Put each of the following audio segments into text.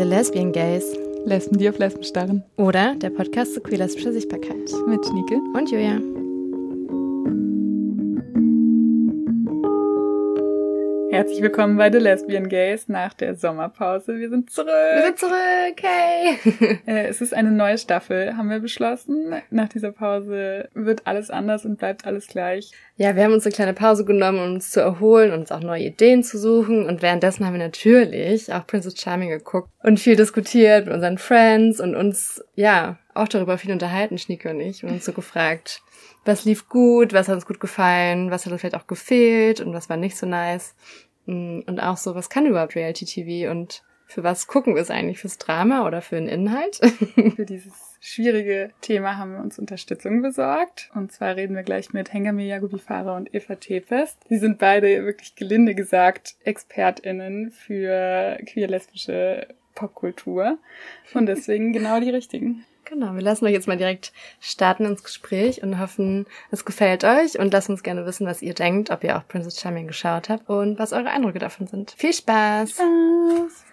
The Lesbian Gays. Lesben, die auf Lesben starren. Oder der Podcast zu queer-lesbischer Sichtbarkeit. Mit Schnieke. Und Julia. Herzlich willkommen bei The Lesbian Gays nach der Sommerpause. Wir sind zurück. Wir sind zurück, hey. Äh, es ist eine neue Staffel, haben wir beschlossen. Nach dieser Pause wird alles anders und bleibt alles gleich. Ja, wir haben uns eine kleine Pause genommen, um uns zu erholen und uns auch neue Ideen zu suchen. Und währenddessen haben wir natürlich auch Princess Charming geguckt und viel diskutiert mit unseren Friends und uns, ja, auch darüber viel unterhalten, Schnieke und ich, und uns so gefragt, was lief gut, was hat uns gut gefallen, was hat uns vielleicht auch gefehlt und was war nicht so nice. Mm, und auch so, was kann überhaupt Reality TV und für was gucken wir es eigentlich? Fürs Drama oder für den Inhalt? für dieses schwierige Thema haben wir uns Unterstützung besorgt. Und zwar reden wir gleich mit Hengame Yagubifara und Eva Tepest. Sie sind beide wirklich gelinde gesagt ExpertInnen für queer-lesbische Popkultur. Und deswegen genau die richtigen. Genau, wir lassen euch jetzt mal direkt starten ins Gespräch und hoffen, es gefällt euch und lasst uns gerne wissen, was ihr denkt, ob ihr auch Princess Charming geschaut habt und was eure Eindrücke davon sind. Viel Spaß! Spaß.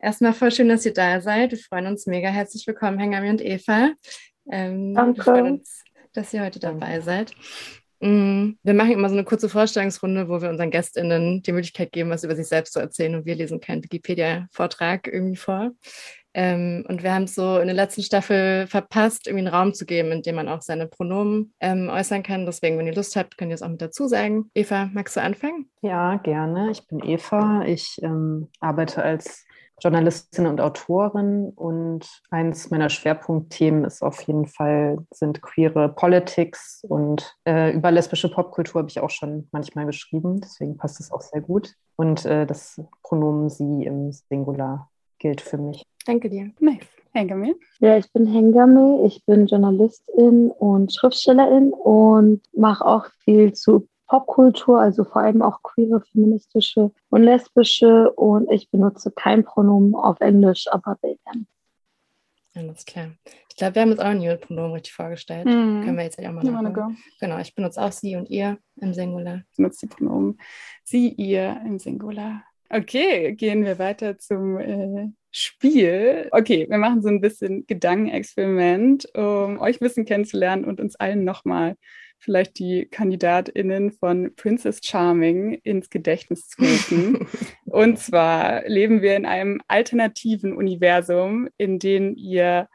Erstmal voll schön, dass ihr da seid. Wir freuen uns mega. Herzlich willkommen, Hengami und Eva. Ähm, Danke. Wir freuen uns, dass ihr heute dabei seid. Mm, wir machen immer so eine kurze Vorstellungsrunde, wo wir unseren GästInnen die Möglichkeit geben, was über sich selbst zu erzählen und wir lesen keinen Wikipedia-Vortrag irgendwie vor. Ähm, und wir haben es so in der letzten Staffel verpasst, irgendwie einen Raum zu geben, in dem man auch seine Pronomen ähm, äußern kann. Deswegen, wenn ihr Lust habt, könnt ihr es auch mit dazu sagen. Eva, magst du anfangen? Ja, gerne. Ich bin Eva. Ich ähm, arbeite als Journalistin und Autorin und eins meiner Schwerpunktthemen ist auf jeden Fall sind queere Politics und äh, über lesbische Popkultur habe ich auch schon manchmal geschrieben, deswegen passt es auch sehr gut. Und äh, das Pronomen sie im Singular gilt für mich. Danke dir. Nice. Hengame? Ja, ich bin Hengame. Ich bin Journalistin und Schriftstellerin und mache auch viel zu Popkultur, also vor allem auch queere, feministische und lesbische. Und ich benutze kein Pronomen auf Englisch, aber they, them. Alles klar. Ich glaube, wir haben uns auch ein Pronomen richtig vorgestellt. Mm. Können wir jetzt auch mal machen. Genau, ich benutze auch sie und ihr im Singular. Ich benutze die Pronomen sie, ihr im Singular. Okay, gehen wir weiter zum äh, Spiel. Okay, wir machen so ein bisschen Gedankenexperiment, um euch ein bisschen kennenzulernen und uns allen nochmal vielleicht die KandidatInnen von Princess Charming ins Gedächtnis zu rufen. und zwar leben wir in einem alternativen Universum, in dem ihr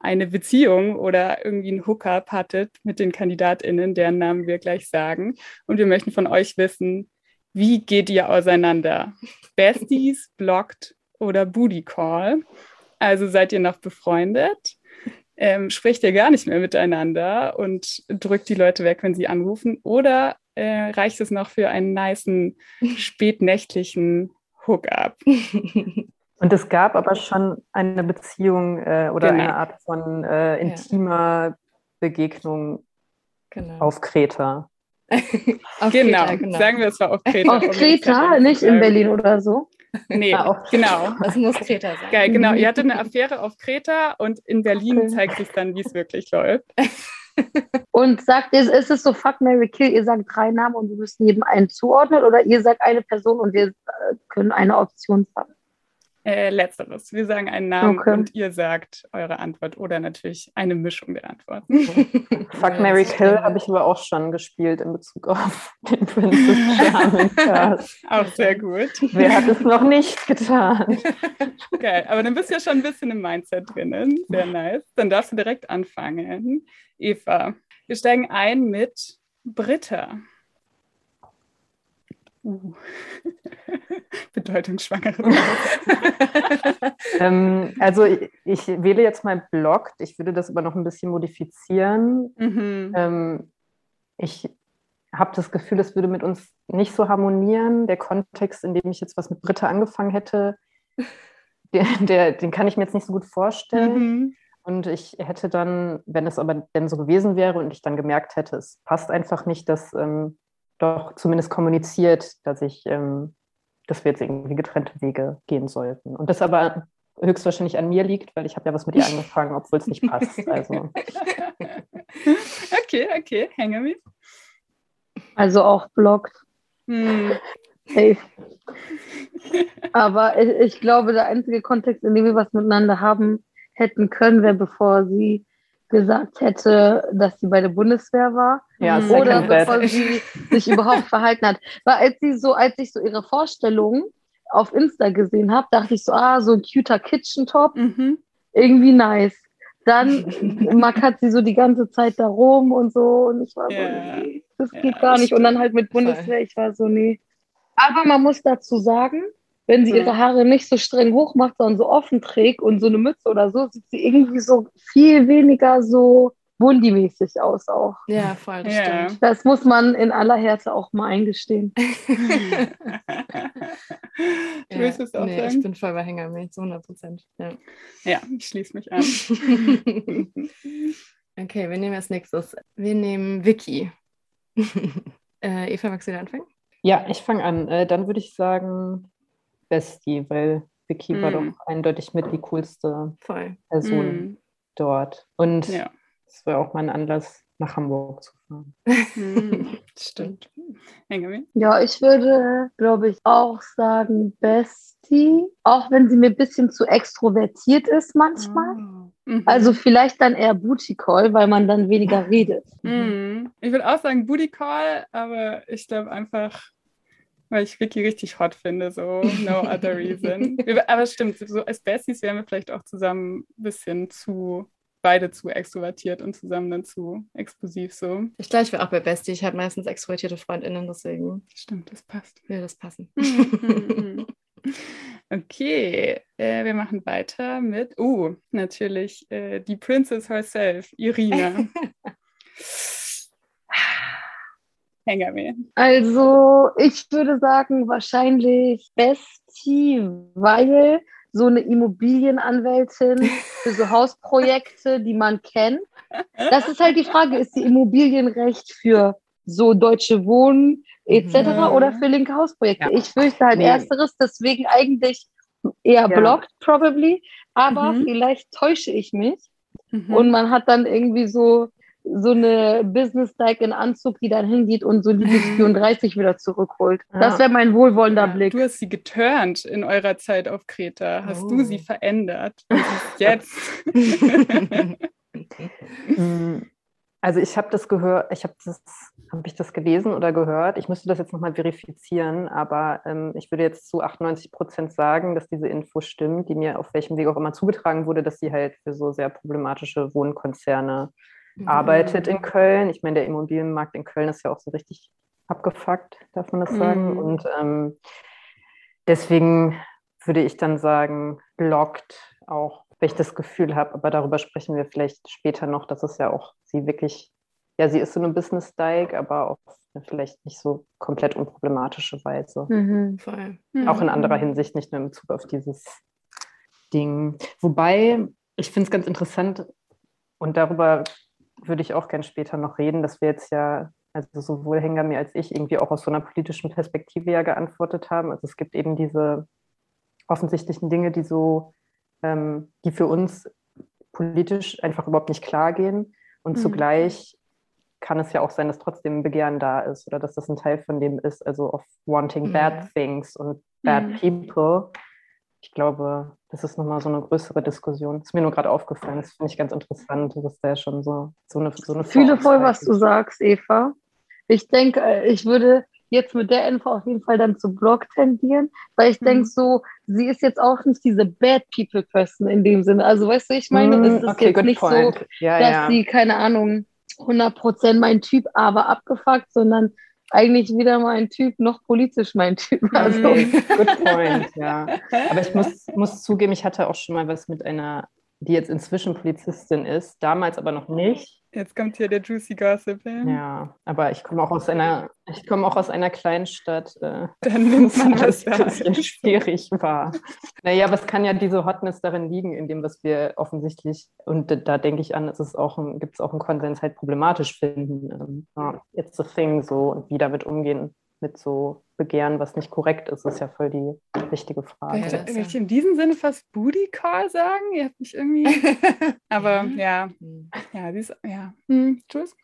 eine Beziehung oder irgendwie ein Hookup hattet mit den KandidatInnen, deren Namen wir gleich sagen. Und wir möchten von euch wissen, wie geht ihr auseinander? Besties, blockt oder Booty Call? Also seid ihr noch befreundet? Ähm, sprecht ihr gar nicht mehr miteinander und drückt die Leute weg, wenn sie anrufen? Oder äh, reicht es noch für einen niceen, spätnächtlichen Hookup? Und es gab aber schon eine Beziehung äh, oder genau. eine Art von äh, intimer ja. Begegnung genau. auf Kreta. Genau. Kreta, genau. sagen wir es war auf Kreta. Auf Kreta, nicht in Berlin oder so. Nee, ah, genau. Das muss Kreta sein. Geil, genau. Ihr hattet eine Affäre auf Kreta und in Berlin okay. zeigt sich dann, wie es wirklich läuft. Und sagt, ist, ist es so Fuck, Mary Kill, ihr sagt drei Namen und wir müssen jedem einen zuordnen oder ihr sagt eine Person und wir äh, können eine Option sagen? Äh, letzteres. Wir sagen einen Namen okay. und ihr sagt eure Antwort oder natürlich eine Mischung der Antworten. Fuck Mary Kill habe ich aber auch schon gespielt in Bezug auf den Princess Charming Cast. auch sehr gut. Wer hat es noch nicht getan? Geil, aber dann bist du ja schon ein bisschen im Mindset drinnen. Sehr nice. Dann darfst du direkt anfangen. Eva, wir steigen ein mit Britta. Uh. Bedeutungsschwangere. ähm, also ich, ich, wähle jetzt mal blockt. Ich würde das aber noch ein bisschen modifizieren. Mhm. Ähm, ich habe das Gefühl, es würde mit uns nicht so harmonieren. Der Kontext, in dem ich jetzt was mit Britta angefangen hätte, der, der, den kann ich mir jetzt nicht so gut vorstellen. Mhm. Und ich hätte dann, wenn es aber denn so gewesen wäre und ich dann gemerkt hätte, es passt einfach nicht, dass ähm, doch zumindest kommuniziert, dass ich, ähm, dass wir jetzt irgendwie getrennte Wege gehen sollten. Und das aber höchstwahrscheinlich an mir liegt, weil ich habe ja was mit ihr angefangen, obwohl es nicht passt. Also. okay, okay, hänge mich. Also auch blockt. Hm. Safe. Aber ich, ich, glaube, der einzige Kontext, in dem wir was miteinander haben hätten können, wäre, bevor sie gesagt hätte, dass sie bei der Bundeswehr war. Ja, oder bevor bad. sie sich überhaupt verhalten hat. Weil als sie so, als ich so ihre Vorstellungen auf Insta gesehen habe, dachte ich so, ah, so ein cuter Kitchen-Top, mhm. irgendwie nice. Dann mackert sie so die ganze Zeit da rum und so und ich war yeah. so, nee, das geht ja, gar nicht. Und dann halt mit Bundeswehr, ich war so, nee. Aber man muss dazu sagen, wenn sie ihre Haare nicht so streng hoch macht, sondern so offen trägt und so eine Mütze oder so, sieht sie irgendwie so viel weniger so Bundi-mäßig aus auch. Ja, voll, das yeah. stimmt. Das muss man in aller Härte auch mal eingestehen. du willst es auch nee, sagen? Ich bin voll bei Hängermilch, zu 100 Prozent. Ja. ja, ich schließe mich an. okay, wir nehmen als nächstes. Wir nehmen Vicky. äh, Eva, magst du da anfangen? Ja, ich fange an. Äh, dann würde ich sagen, Bestie, weil Vicky mm. war doch eindeutig mit die coolste Voll. Person mm. dort. Und ja. es war auch mein Anlass, nach Hamburg zu fahren. Mm. Stimmt. Ja, ich würde, glaube ich, auch sagen Bestie, auch wenn sie mir ein bisschen zu extrovertiert ist manchmal. Oh. Mhm. Also vielleicht dann eher Booty Call, weil man dann weniger redet. Mhm. Ich würde auch sagen Booty Call, aber ich glaube einfach, weil ich Vicky richtig hot finde, so no other reason. Aber stimmt, so als Besties wären wir vielleicht auch zusammen ein bisschen zu, beide zu extrovertiert und zusammen dann zu explosiv so. Ich glaube, ich wäre auch bei Bestie. Ich habe meistens extrovertierte FreundInnen, deswegen. Stimmt, das passt. Will das passen. okay, äh, wir machen weiter mit, uh, natürlich äh, die Princess herself, Irina. Hängerweh? Also, ich würde sagen, wahrscheinlich Bestie, weil so eine Immobilienanwältin für so Hausprojekte, die man kennt. Das ist halt die Frage, ist die Immobilienrecht für so deutsche Wohnen etc. Mhm. oder für linke Hausprojekte? Ja. Ich fürchte halt nee. ersteres, deswegen eigentlich eher ja. blockt, probably. Aber mhm. vielleicht täusche ich mich. Mhm. Und man hat dann irgendwie so so eine Business-like in Anzug, die dann hingeht und so Liebes 34 wieder zurückholt. Ja. Das wäre mein wohlwollender ja, Blick. Du hast sie geturnt in eurer Zeit auf Kreta. Hast oh. du sie verändert? Und jetzt. Mm, also ich habe das gehört, ich habe das, habe ich das gelesen oder gehört? Ich müsste das jetzt nochmal verifizieren, aber ähm, ich würde jetzt zu 98 Prozent sagen, dass diese Info stimmt, die mir auf welchem Weg auch immer zugetragen wurde, dass sie halt für so sehr problematische Wohnkonzerne arbeitet in Köln. Ich meine, der Immobilienmarkt in Köln ist ja auch so richtig abgefuckt, darf man das sagen. Mhm. Und ähm, deswegen würde ich dann sagen, blockt auch, wenn ich das Gefühl habe, aber darüber sprechen wir vielleicht später noch, dass es ja auch sie wirklich, ja, sie ist so eine Business-Dike, aber auf eine vielleicht nicht so komplett unproblematische Weise. Mhm. Voll. Auch in anderer Hinsicht, nicht nur in Bezug auf dieses Ding. Wobei, ich finde es ganz interessant, und darüber würde ich auch gerne später noch reden, dass wir jetzt ja, also sowohl Hengami als ich irgendwie auch aus so einer politischen Perspektive ja geantwortet haben. Also es gibt eben diese offensichtlichen Dinge, die so, ähm, die für uns politisch einfach überhaupt nicht klar gehen. Und mhm. zugleich kann es ja auch sein, dass trotzdem ein Begehren da ist oder dass das ein Teil von dem ist, also of wanting mhm. bad things und bad mhm. people ich glaube, das ist nochmal so eine größere Diskussion. Das ist mir nur gerade aufgefallen. Das finde ich ganz interessant. Das ist ja schon so, so eine, so eine Fühle voll, was du sagst, Eva. Ich denke, äh, ich würde jetzt mit der Info auf jeden Fall dann zu Blog tendieren, weil ich mhm. denke so, sie ist jetzt auch nicht diese Bad People Person in dem Sinne. Also weißt du, ich meine, mhm, es ist okay, jetzt nicht point. so, ja, dass ja. sie, keine Ahnung, 100% mein Typ, aber abgefuckt, sondern eigentlich wieder mein Typ, noch politisch mein Typ. Mhm. Also. Good point, ja. Aber ich muss, muss zugeben, ich hatte auch schon mal was mit einer, die jetzt inzwischen Polizistin ist, damals aber noch nicht. Jetzt kommt hier der Juicy Gossip. Ja, ja aber ich komme auch aus einer, ich komme auch aus einer Kleinstadt, äh, Dann nimmt man das ein bisschen schwierig war. Naja, aber es kann ja diese Hotness darin liegen, in dem, was wir offensichtlich, und da denke ich an, es ist auch gibt es auch einen Konsens halt problematisch finden. Ähm, ja, it's a thing so und wie damit umgehen mit so Begehren, was nicht korrekt ist, ist ja voll die wichtige Frage. Kann ich, ich in diesem Sinne fast Booty Call sagen? Ihr habt mich irgendwie. aber ja, hm. ja, dies, ja. Hm, tschüss.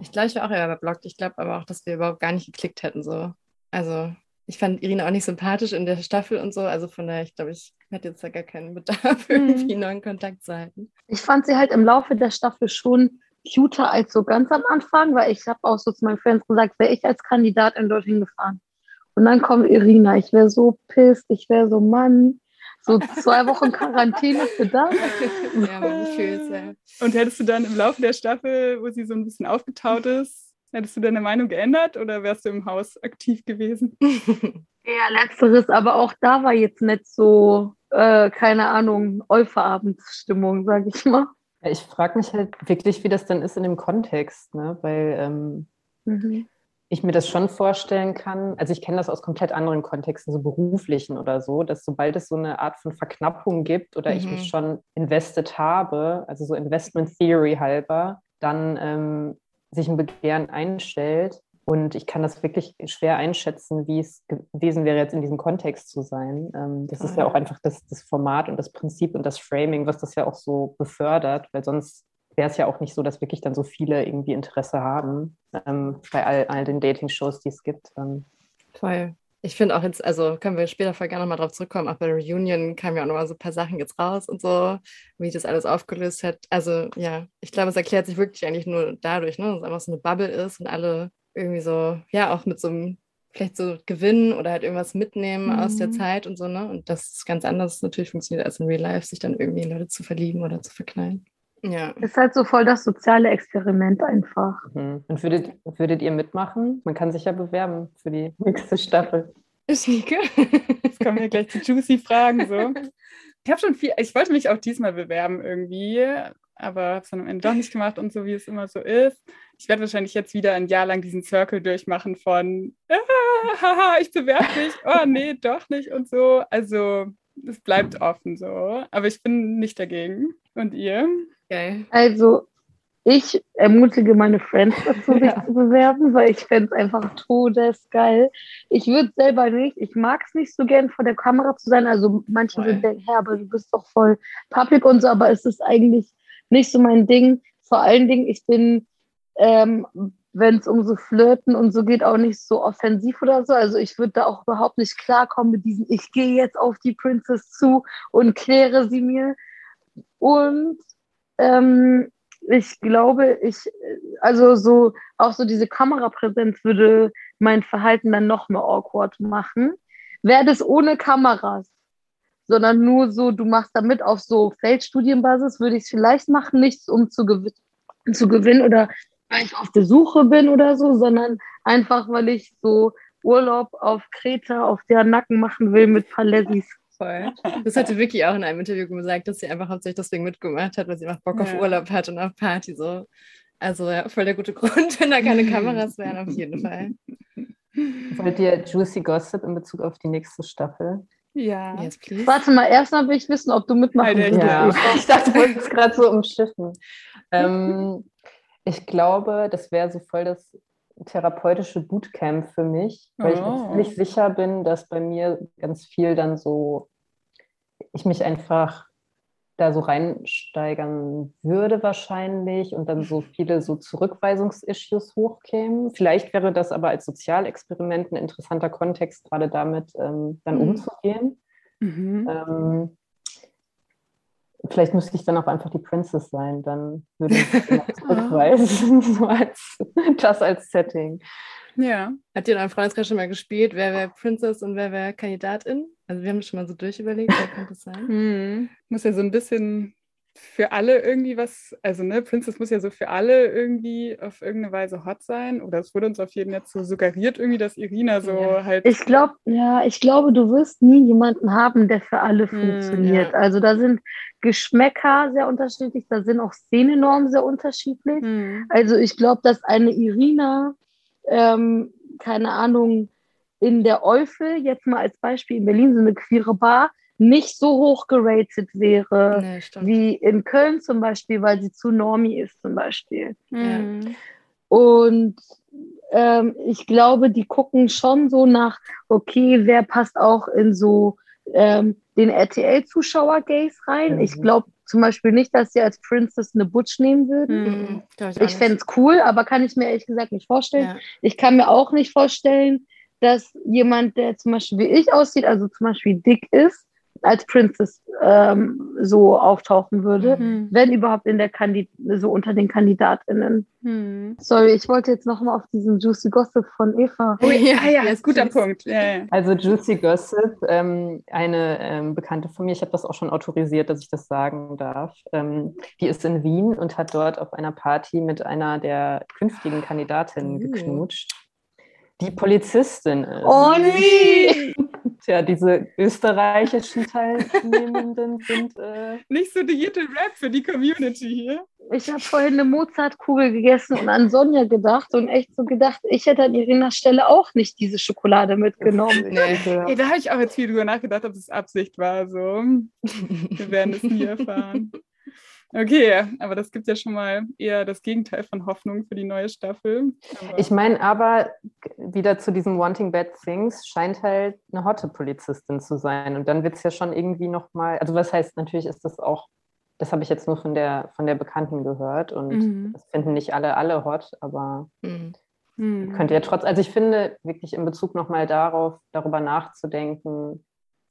Ich glaube, ich wäre auch eher überblockt. Ich glaube aber auch, dass wir überhaupt gar nicht geklickt hätten. So. Also, ich fand Irina auch nicht sympathisch in der Staffel und so. Also von daher, ich glaube, ich hatte jetzt da gar keinen Bedarf, mhm. irgendwie neuen Kontakt zu halten. Ich fand sie halt im Laufe der Staffel schon cuter als so ganz am Anfang, weil ich habe auch so zu meinen Fans gesagt, wäre ich als Kandidatin dorthin gefahren. Und dann kommt Irina, ich wäre so pisst, ich wäre so Mann, so zwei Wochen Quarantäne für das. ja, man fühlt es ja. Und hättest du dann im Laufe der Staffel, wo sie so ein bisschen aufgetaut ist, hättest du deine Meinung geändert oder wärst du im Haus aktiv gewesen? ja, letzteres, aber auch da war jetzt nicht so, äh, keine Ahnung, Euphorabendsstimmung, sag ich mal. Ja, ich frage mich halt wirklich, wie das dann ist in dem Kontext, ne? weil ähm, mhm. ich mir das schon vorstellen kann. Also ich kenne das aus komplett anderen Kontexten, so beruflichen oder so, dass sobald es so eine Art von Verknappung gibt oder mhm. ich mich mhm. schon invested habe, also so Investment Theory halber, dann ähm, sich ein Begehren einstellt. Und ich kann das wirklich schwer einschätzen, wie es gewesen wäre, jetzt in diesem Kontext zu sein. Ähm, das ist ja auch einfach das, das Format und das Prinzip und das Framing, was das ja auch so befördert, weil sonst wäre es ja auch nicht so, dass wirklich dann so viele irgendwie Interesse haben ähm, bei all, all den Dating-Shows, die es gibt. Ähm. Voll. Ich finde auch jetzt, also können wir später voll gerne nochmal drauf zurückkommen, auch bei der Reunion kamen ja auch nochmal so ein paar Sachen jetzt raus und so, wie das alles aufgelöst hat. Also ja, ich glaube, es erklärt sich wirklich eigentlich nur dadurch, ne, dass es einfach so eine Bubble ist und alle irgendwie so, ja, auch mit so einem vielleicht so gewinnen oder halt irgendwas mitnehmen mhm. aus der mhm. Zeit und so, ne? Und das ist ganz anders natürlich funktioniert als in Real Life, sich dann irgendwie in Leute zu verlieben oder zu verkleiden. Ja. Ist halt so voll das soziale Experiment einfach. Mhm. Und würdet, würdet ihr mitmachen? Man kann sich ja bewerben für die nächste Staffel. Schnieke. Jetzt kommen wir gleich zu juicy Fragen so. Ich habe schon viel, ich wollte mich auch diesmal bewerben irgendwie, aber habe es dann am Ende doch nicht gemacht und so wie es immer so ist. Ich werde wahrscheinlich jetzt wieder ein Jahr lang diesen Circle durchmachen von ah, haha, ich bewerbe mich, oh nee, doch nicht und so. Also es bleibt offen so. Aber ich bin nicht dagegen. Und ihr? Geil. Also, ich ermutige meine Friends dazu, sich ja. zu bewerben, weil ich fände es einfach todesgeil. Ich würde selber nicht, ich mag es nicht so gern vor der Kamera zu sein. Also manche würden denken, ja, aber du bist doch voll public und so, aber es ist eigentlich nicht so mein Ding. Vor allen Dingen, ich bin, ähm, wenn es um so Flirten und so geht, auch nicht so offensiv oder so. Also ich würde da auch überhaupt nicht klarkommen mit diesem, ich gehe jetzt auf die Princess zu und kläre sie mir. Und ähm, ich glaube, ich, also so, auch so diese Kamerapräsenz würde mein Verhalten dann noch mehr awkward machen. Wäre das ohne Kameras, sondern nur so, du machst damit auf so Feldstudienbasis, würde ich es vielleicht machen, nichts um zu, gew zu gewinnen oder weil ich auf der Suche bin oder so, sondern einfach, weil ich so Urlaub auf Kreta auf der Nacken machen will mit Palessis. Voll. Das hatte Vicky auch in einem Interview gesagt, dass sie einfach hauptsächlich deswegen mitgemacht hat, weil sie einfach Bock ja. auf Urlaub hat und auf Party so. Also ja, voll der gute Grund, wenn da keine Kameras wären, auf jeden Fall. Wollt ihr Juicy Gossip in Bezug auf die nächste Staffel? Ja. Yes, please. Warte mal, erstmal will ich wissen, ob du mitmachen willst. Ja. Ich dachte, du wolltest gerade so umschiffen. Ähm, ich glaube, das wäre so voll das therapeutische Bootcamp für mich, weil oh. ich nicht sicher bin, dass bei mir ganz viel dann so, ich mich einfach da so reinsteigern würde wahrscheinlich und dann so viele so Zurückweisungsissues hochkämen. Vielleicht wäre das aber als Sozialexperiment ein interessanter Kontext, gerade damit ähm, dann mhm. umzugehen. Mhm. Ähm, Vielleicht müsste ich dann auch einfach die Princess sein, dann würde ich zurückweisen, so als, das als Setting. Ja. Hat ihr in eurem Freundeskreis schon mal gespielt, wer wäre Princess und wer wäre Kandidatin? Also wir haben schon mal so durchüberlegt, wer könnte es sein? Hm. Muss ja so ein bisschen für alle irgendwie was, also ne, Princess muss ja so für alle irgendwie auf irgendeine Weise hot sein. Oder es wurde uns auf jeden Fall jetzt so suggeriert, irgendwie, dass Irina so ja. halt. Ich glaube, ja, ich glaube, du wirst nie jemanden haben, der für alle hm, funktioniert. Ja. Also da sind Geschmäcker sehr unterschiedlich, da sind auch Szenenormen sehr unterschiedlich. Hm. Also ich glaube, dass eine Irina, ähm, keine Ahnung, in der Eufel, jetzt mal als Beispiel in Berlin, so eine queere Bar, nicht so hoch geratet wäre nee, wie in Köln zum Beispiel, weil sie zu Normie ist zum Beispiel. Mhm. Und ähm, ich glaube, die gucken schon so nach, okay, wer passt auch in so ähm, den RTL-Zuschauer-Gays rein. Mhm. Ich glaube zum Beispiel nicht, dass sie als Princess eine Butch nehmen würden. Mhm, ich, ich fände es cool, aber kann ich mir ehrlich gesagt nicht vorstellen. Ja. Ich kann mir auch nicht vorstellen, dass jemand, der zum Beispiel wie ich aussieht, also zum Beispiel dick ist, als Princess ähm, so auftauchen würde, mhm. wenn überhaupt in der Kandid so unter den KandidatInnen. Mhm. Sorry, ich wollte jetzt nochmal auf diesen Juicy Gossip von Eva. Oh ja, ja, ja ist guter Punkt. Ja, ja. Also Juicy Gossip, ähm, eine ähm, Bekannte von mir, ich habe das auch schon autorisiert, dass ich das sagen darf. Ähm, die ist in Wien und hat dort auf einer Party mit einer der künftigen Kandidatinnen uh. geknutscht die Polizistin ist. Oh nee! Tja, diese österreichischen Teilnehmenden sind äh nicht so diete Rap für die Community hier. Ich habe vorhin eine Mozartkugel gegessen und an Sonja gedacht und echt so gedacht, ich hätte an ihrer Stelle auch nicht diese Schokolade mitgenommen. Nee. Ja, da habe ich auch jetzt viel drüber nachgedacht, ob es Absicht war. So. Wir werden es nie erfahren. Okay, aber das gibt ja schon mal eher das Gegenteil von Hoffnung für die neue Staffel. Aber ich meine aber, wieder zu diesem Wanting Bad Things, scheint halt eine hotte Polizistin zu sein. Und dann wird es ja schon irgendwie nochmal, also was heißt, natürlich ist das auch, das habe ich jetzt nur von der, von der Bekannten gehört und mhm. das finden nicht alle, alle hot, aber mhm. mhm. könnte ja trotz, also ich finde wirklich in Bezug nochmal darauf, darüber nachzudenken,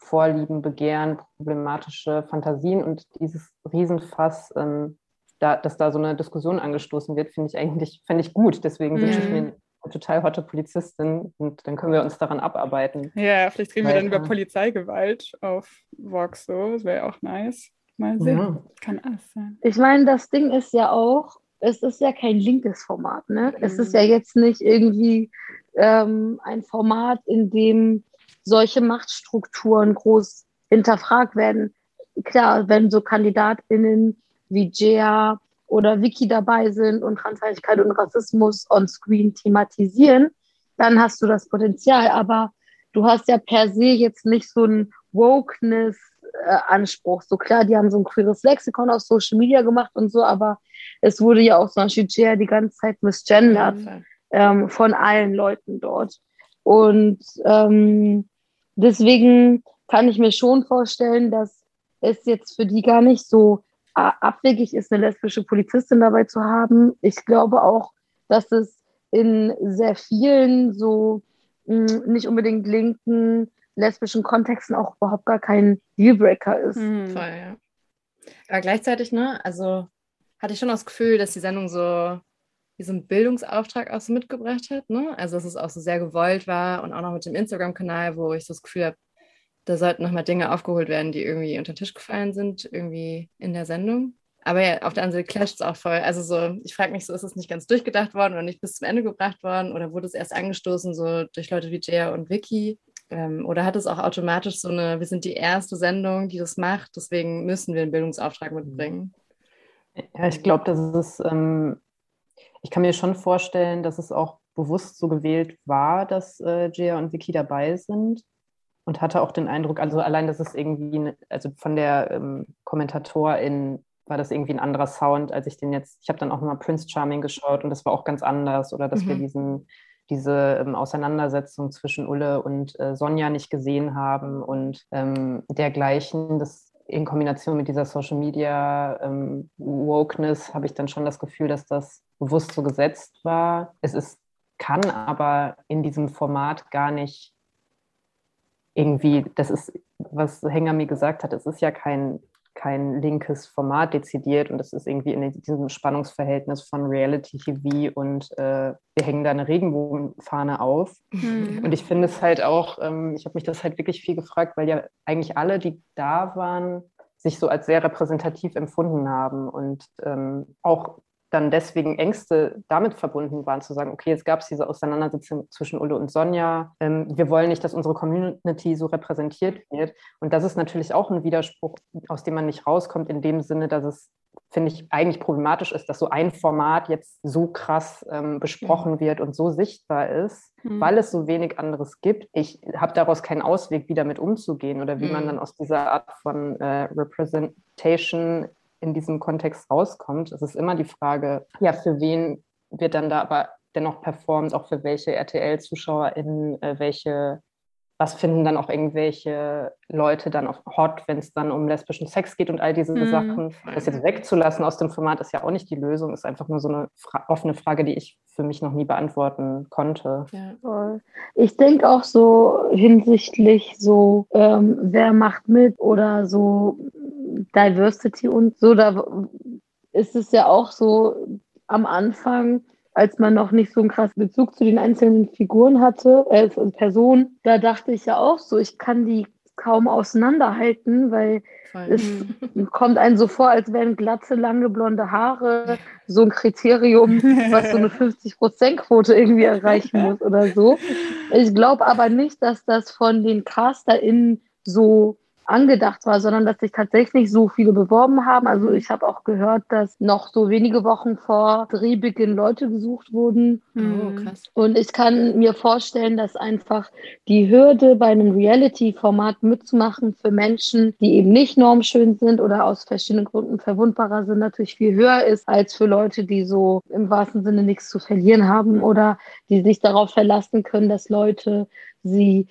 Vorlieben, Begehren, problematische Fantasien und dieses Riesenfass, ähm, da, dass da so eine Diskussion angestoßen wird, finde ich eigentlich finde ich gut. Deswegen mhm. wünsche ich mir eine total hotte Polizistin und dann können wir uns daran abarbeiten. Ja, vielleicht reden wir dann über Polizeigewalt auf Vox so. Das wäre ja auch nice. Mal sehen. Ja. Kann alles sein. Ich meine, das Ding ist ja auch, es ist ja kein linkes Format. Ne? Mhm. Es ist ja jetzt nicht irgendwie ähm, ein Format, in dem solche Machtstrukturen groß hinterfragt werden. Klar, wenn so KandidatInnen wie Jea oder Vicky dabei sind und Transfeindlichkeit und Rassismus on screen thematisieren, dann hast du das Potenzial. Aber du hast ja per se jetzt nicht so einen Wokeness-Anspruch. so klar, die haben so ein queeres Lexikon auf Social Media gemacht und so, aber es wurde ja auch zum Beispiel Jea die ganze Zeit misgendert ähm, von allen Leuten dort. Und ähm, Deswegen kann ich mir schon vorstellen, dass es jetzt für die gar nicht so abwegig ist, eine lesbische Polizistin dabei zu haben. Ich glaube auch, dass es in sehr vielen so mh, hm, nicht unbedingt linken lesbischen Kontexten auch überhaupt gar kein Dealbreaker ist. Mhm. Voll, ja. Aber gleichzeitig, ne, also hatte ich schon das Gefühl, dass die Sendung so wie so einen Bildungsauftrag auch so mitgebracht hat. Ne? Also dass es auch so sehr gewollt war und auch noch mit dem Instagram-Kanal, wo ich so das Gefühl habe, da sollten nochmal Dinge aufgeholt werden, die irgendwie unter den Tisch gefallen sind, irgendwie in der Sendung. Aber ja, auf der anderen Seite clasht es auch voll. Also so, ich frage mich so, ist es nicht ganz durchgedacht worden oder nicht bis zum Ende gebracht worden oder wurde es erst angestoßen so durch Leute wie Jaya und Vicky? Ähm, oder hat es auch automatisch so eine, wir sind die erste Sendung, die das macht, deswegen müssen wir einen Bildungsauftrag mitbringen? Ja, ich glaube, das ist ähm, ich kann mir schon vorstellen, dass es auch bewusst so gewählt war, dass äh, Gia und Vicky dabei sind und hatte auch den Eindruck, also allein, dass es irgendwie, also von der ähm, Kommentatorin war das irgendwie ein anderer Sound, als ich den jetzt, ich habe dann auch mal Prince Charming geschaut und das war auch ganz anders oder dass mhm. wir diesen, diese ähm, Auseinandersetzung zwischen Ulle und äh, Sonja nicht gesehen haben und ähm, dergleichen. Das in Kombination mit dieser Social Media ähm, Wokeness habe ich dann schon das Gefühl, dass das bewusst so gesetzt war. Es ist, kann aber in diesem Format gar nicht irgendwie, das ist, was Hänger mir gesagt hat, es ist ja kein, kein linkes Format dezidiert und es ist irgendwie in diesem Spannungsverhältnis von Reality TV und äh, wir hängen da eine Regenbogenfahne auf. Mhm. Und ich finde es halt auch, ähm, ich habe mich das halt wirklich viel gefragt, weil ja eigentlich alle, die da waren, sich so als sehr repräsentativ empfunden haben und ähm, auch dann deswegen Ängste damit verbunden waren, zu sagen, okay, jetzt gab es diese Auseinandersetzung zwischen Ulle und Sonja. Ähm, wir wollen nicht, dass unsere Community so repräsentiert wird. Und das ist natürlich auch ein Widerspruch, aus dem man nicht rauskommt, in dem Sinne, dass es, finde ich, eigentlich problematisch ist, dass so ein Format jetzt so krass ähm, besprochen mhm. wird und so sichtbar ist, mhm. weil es so wenig anderes gibt. Ich habe daraus keinen Ausweg, wie damit umzugehen oder wie mhm. man dann aus dieser Art von äh, Representation in diesem Kontext rauskommt. Es ist immer die Frage, ja, für wen wird dann da aber dennoch performt, auch für welche RTL-ZuschauerInnen, äh, welche, was finden dann auch irgendwelche Leute dann auf hot, wenn es dann um lesbischen Sex geht und all diese mhm. Sachen. Das jetzt wegzulassen aus dem Format ist ja auch nicht die Lösung, ist einfach nur so eine fra offene Frage, die ich für mich noch nie beantworten konnte. Ja. Ich denke auch so hinsichtlich so, ähm, wer macht mit oder so Diversity und so, da ist es ja auch so am Anfang, als man noch nicht so einen krassen Bezug zu den einzelnen Figuren hatte, äh, Personen, da dachte ich ja auch so, ich kann die kaum auseinanderhalten, weil Voll. es kommt einem so vor, als wären glatte, lange, blonde Haare so ein Kriterium, was so eine 50-Prozent-Quote irgendwie erreichen muss oder so. Ich glaube aber nicht, dass das von den CasterInnen so angedacht war, sondern dass sich tatsächlich so viele beworben haben. Also ich habe auch gehört, dass noch so wenige Wochen vor Drehbeginn Leute gesucht wurden. Oh, krass. Und ich kann mir vorstellen, dass einfach die Hürde bei einem Reality-Format mitzumachen für Menschen, die eben nicht normschön sind oder aus verschiedenen Gründen verwundbarer sind, natürlich viel höher ist als für Leute, die so im wahrsten Sinne nichts zu verlieren haben oder die sich darauf verlassen können, dass Leute sie,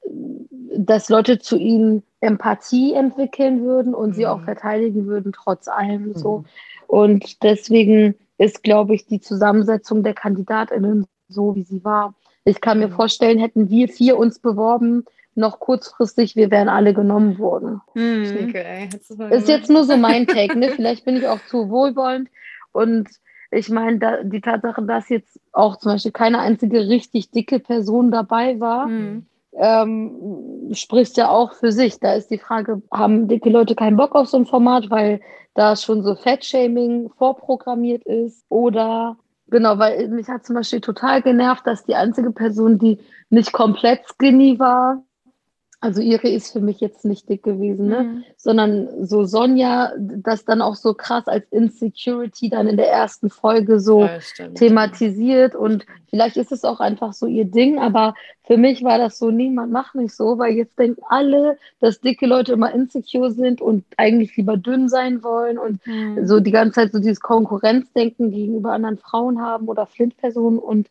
dass Leute zu ihnen Empathie entwickeln würden und mhm. sie auch mhm. verteidigen würden, trotz allem mhm. so. Und deswegen ist, glaube ich, die Zusammensetzung der KandidatInnen so, wie sie war. Ich kann mir mhm. vorstellen, hätten wir vier uns beworben, noch kurzfristig, wir wären alle genommen worden. Mhm. Schnicke, ey, ist jetzt nur so mein Take, ne? Vielleicht bin ich auch zu wohlwollend. Und ich meine, da, die Tatsache, dass jetzt auch zum Beispiel keine einzige richtig dicke Person dabei war, mhm ähm, spricht ja auch für sich. Da ist die Frage, haben dicke Leute keinen Bock auf so ein Format, weil da schon so Fettshaming vorprogrammiert ist? Oder genau, weil mich hat zum Beispiel total genervt, dass die einzige Person, die nicht komplett skinny war, also ihre ist für mich jetzt nicht dick gewesen, ne? Mhm. Sondern so Sonja, das dann auch so krass als Insecurity dann in der ersten Folge so ja, thematisiert. Und vielleicht ist es auch einfach so ihr Ding, aber für mich war das so, niemand macht mich so, weil jetzt denken alle, dass dicke Leute immer insecure sind und eigentlich lieber dünn sein wollen und mhm. so die ganze Zeit so dieses Konkurrenzdenken gegenüber anderen Frauen haben oder Flint-Personen. Und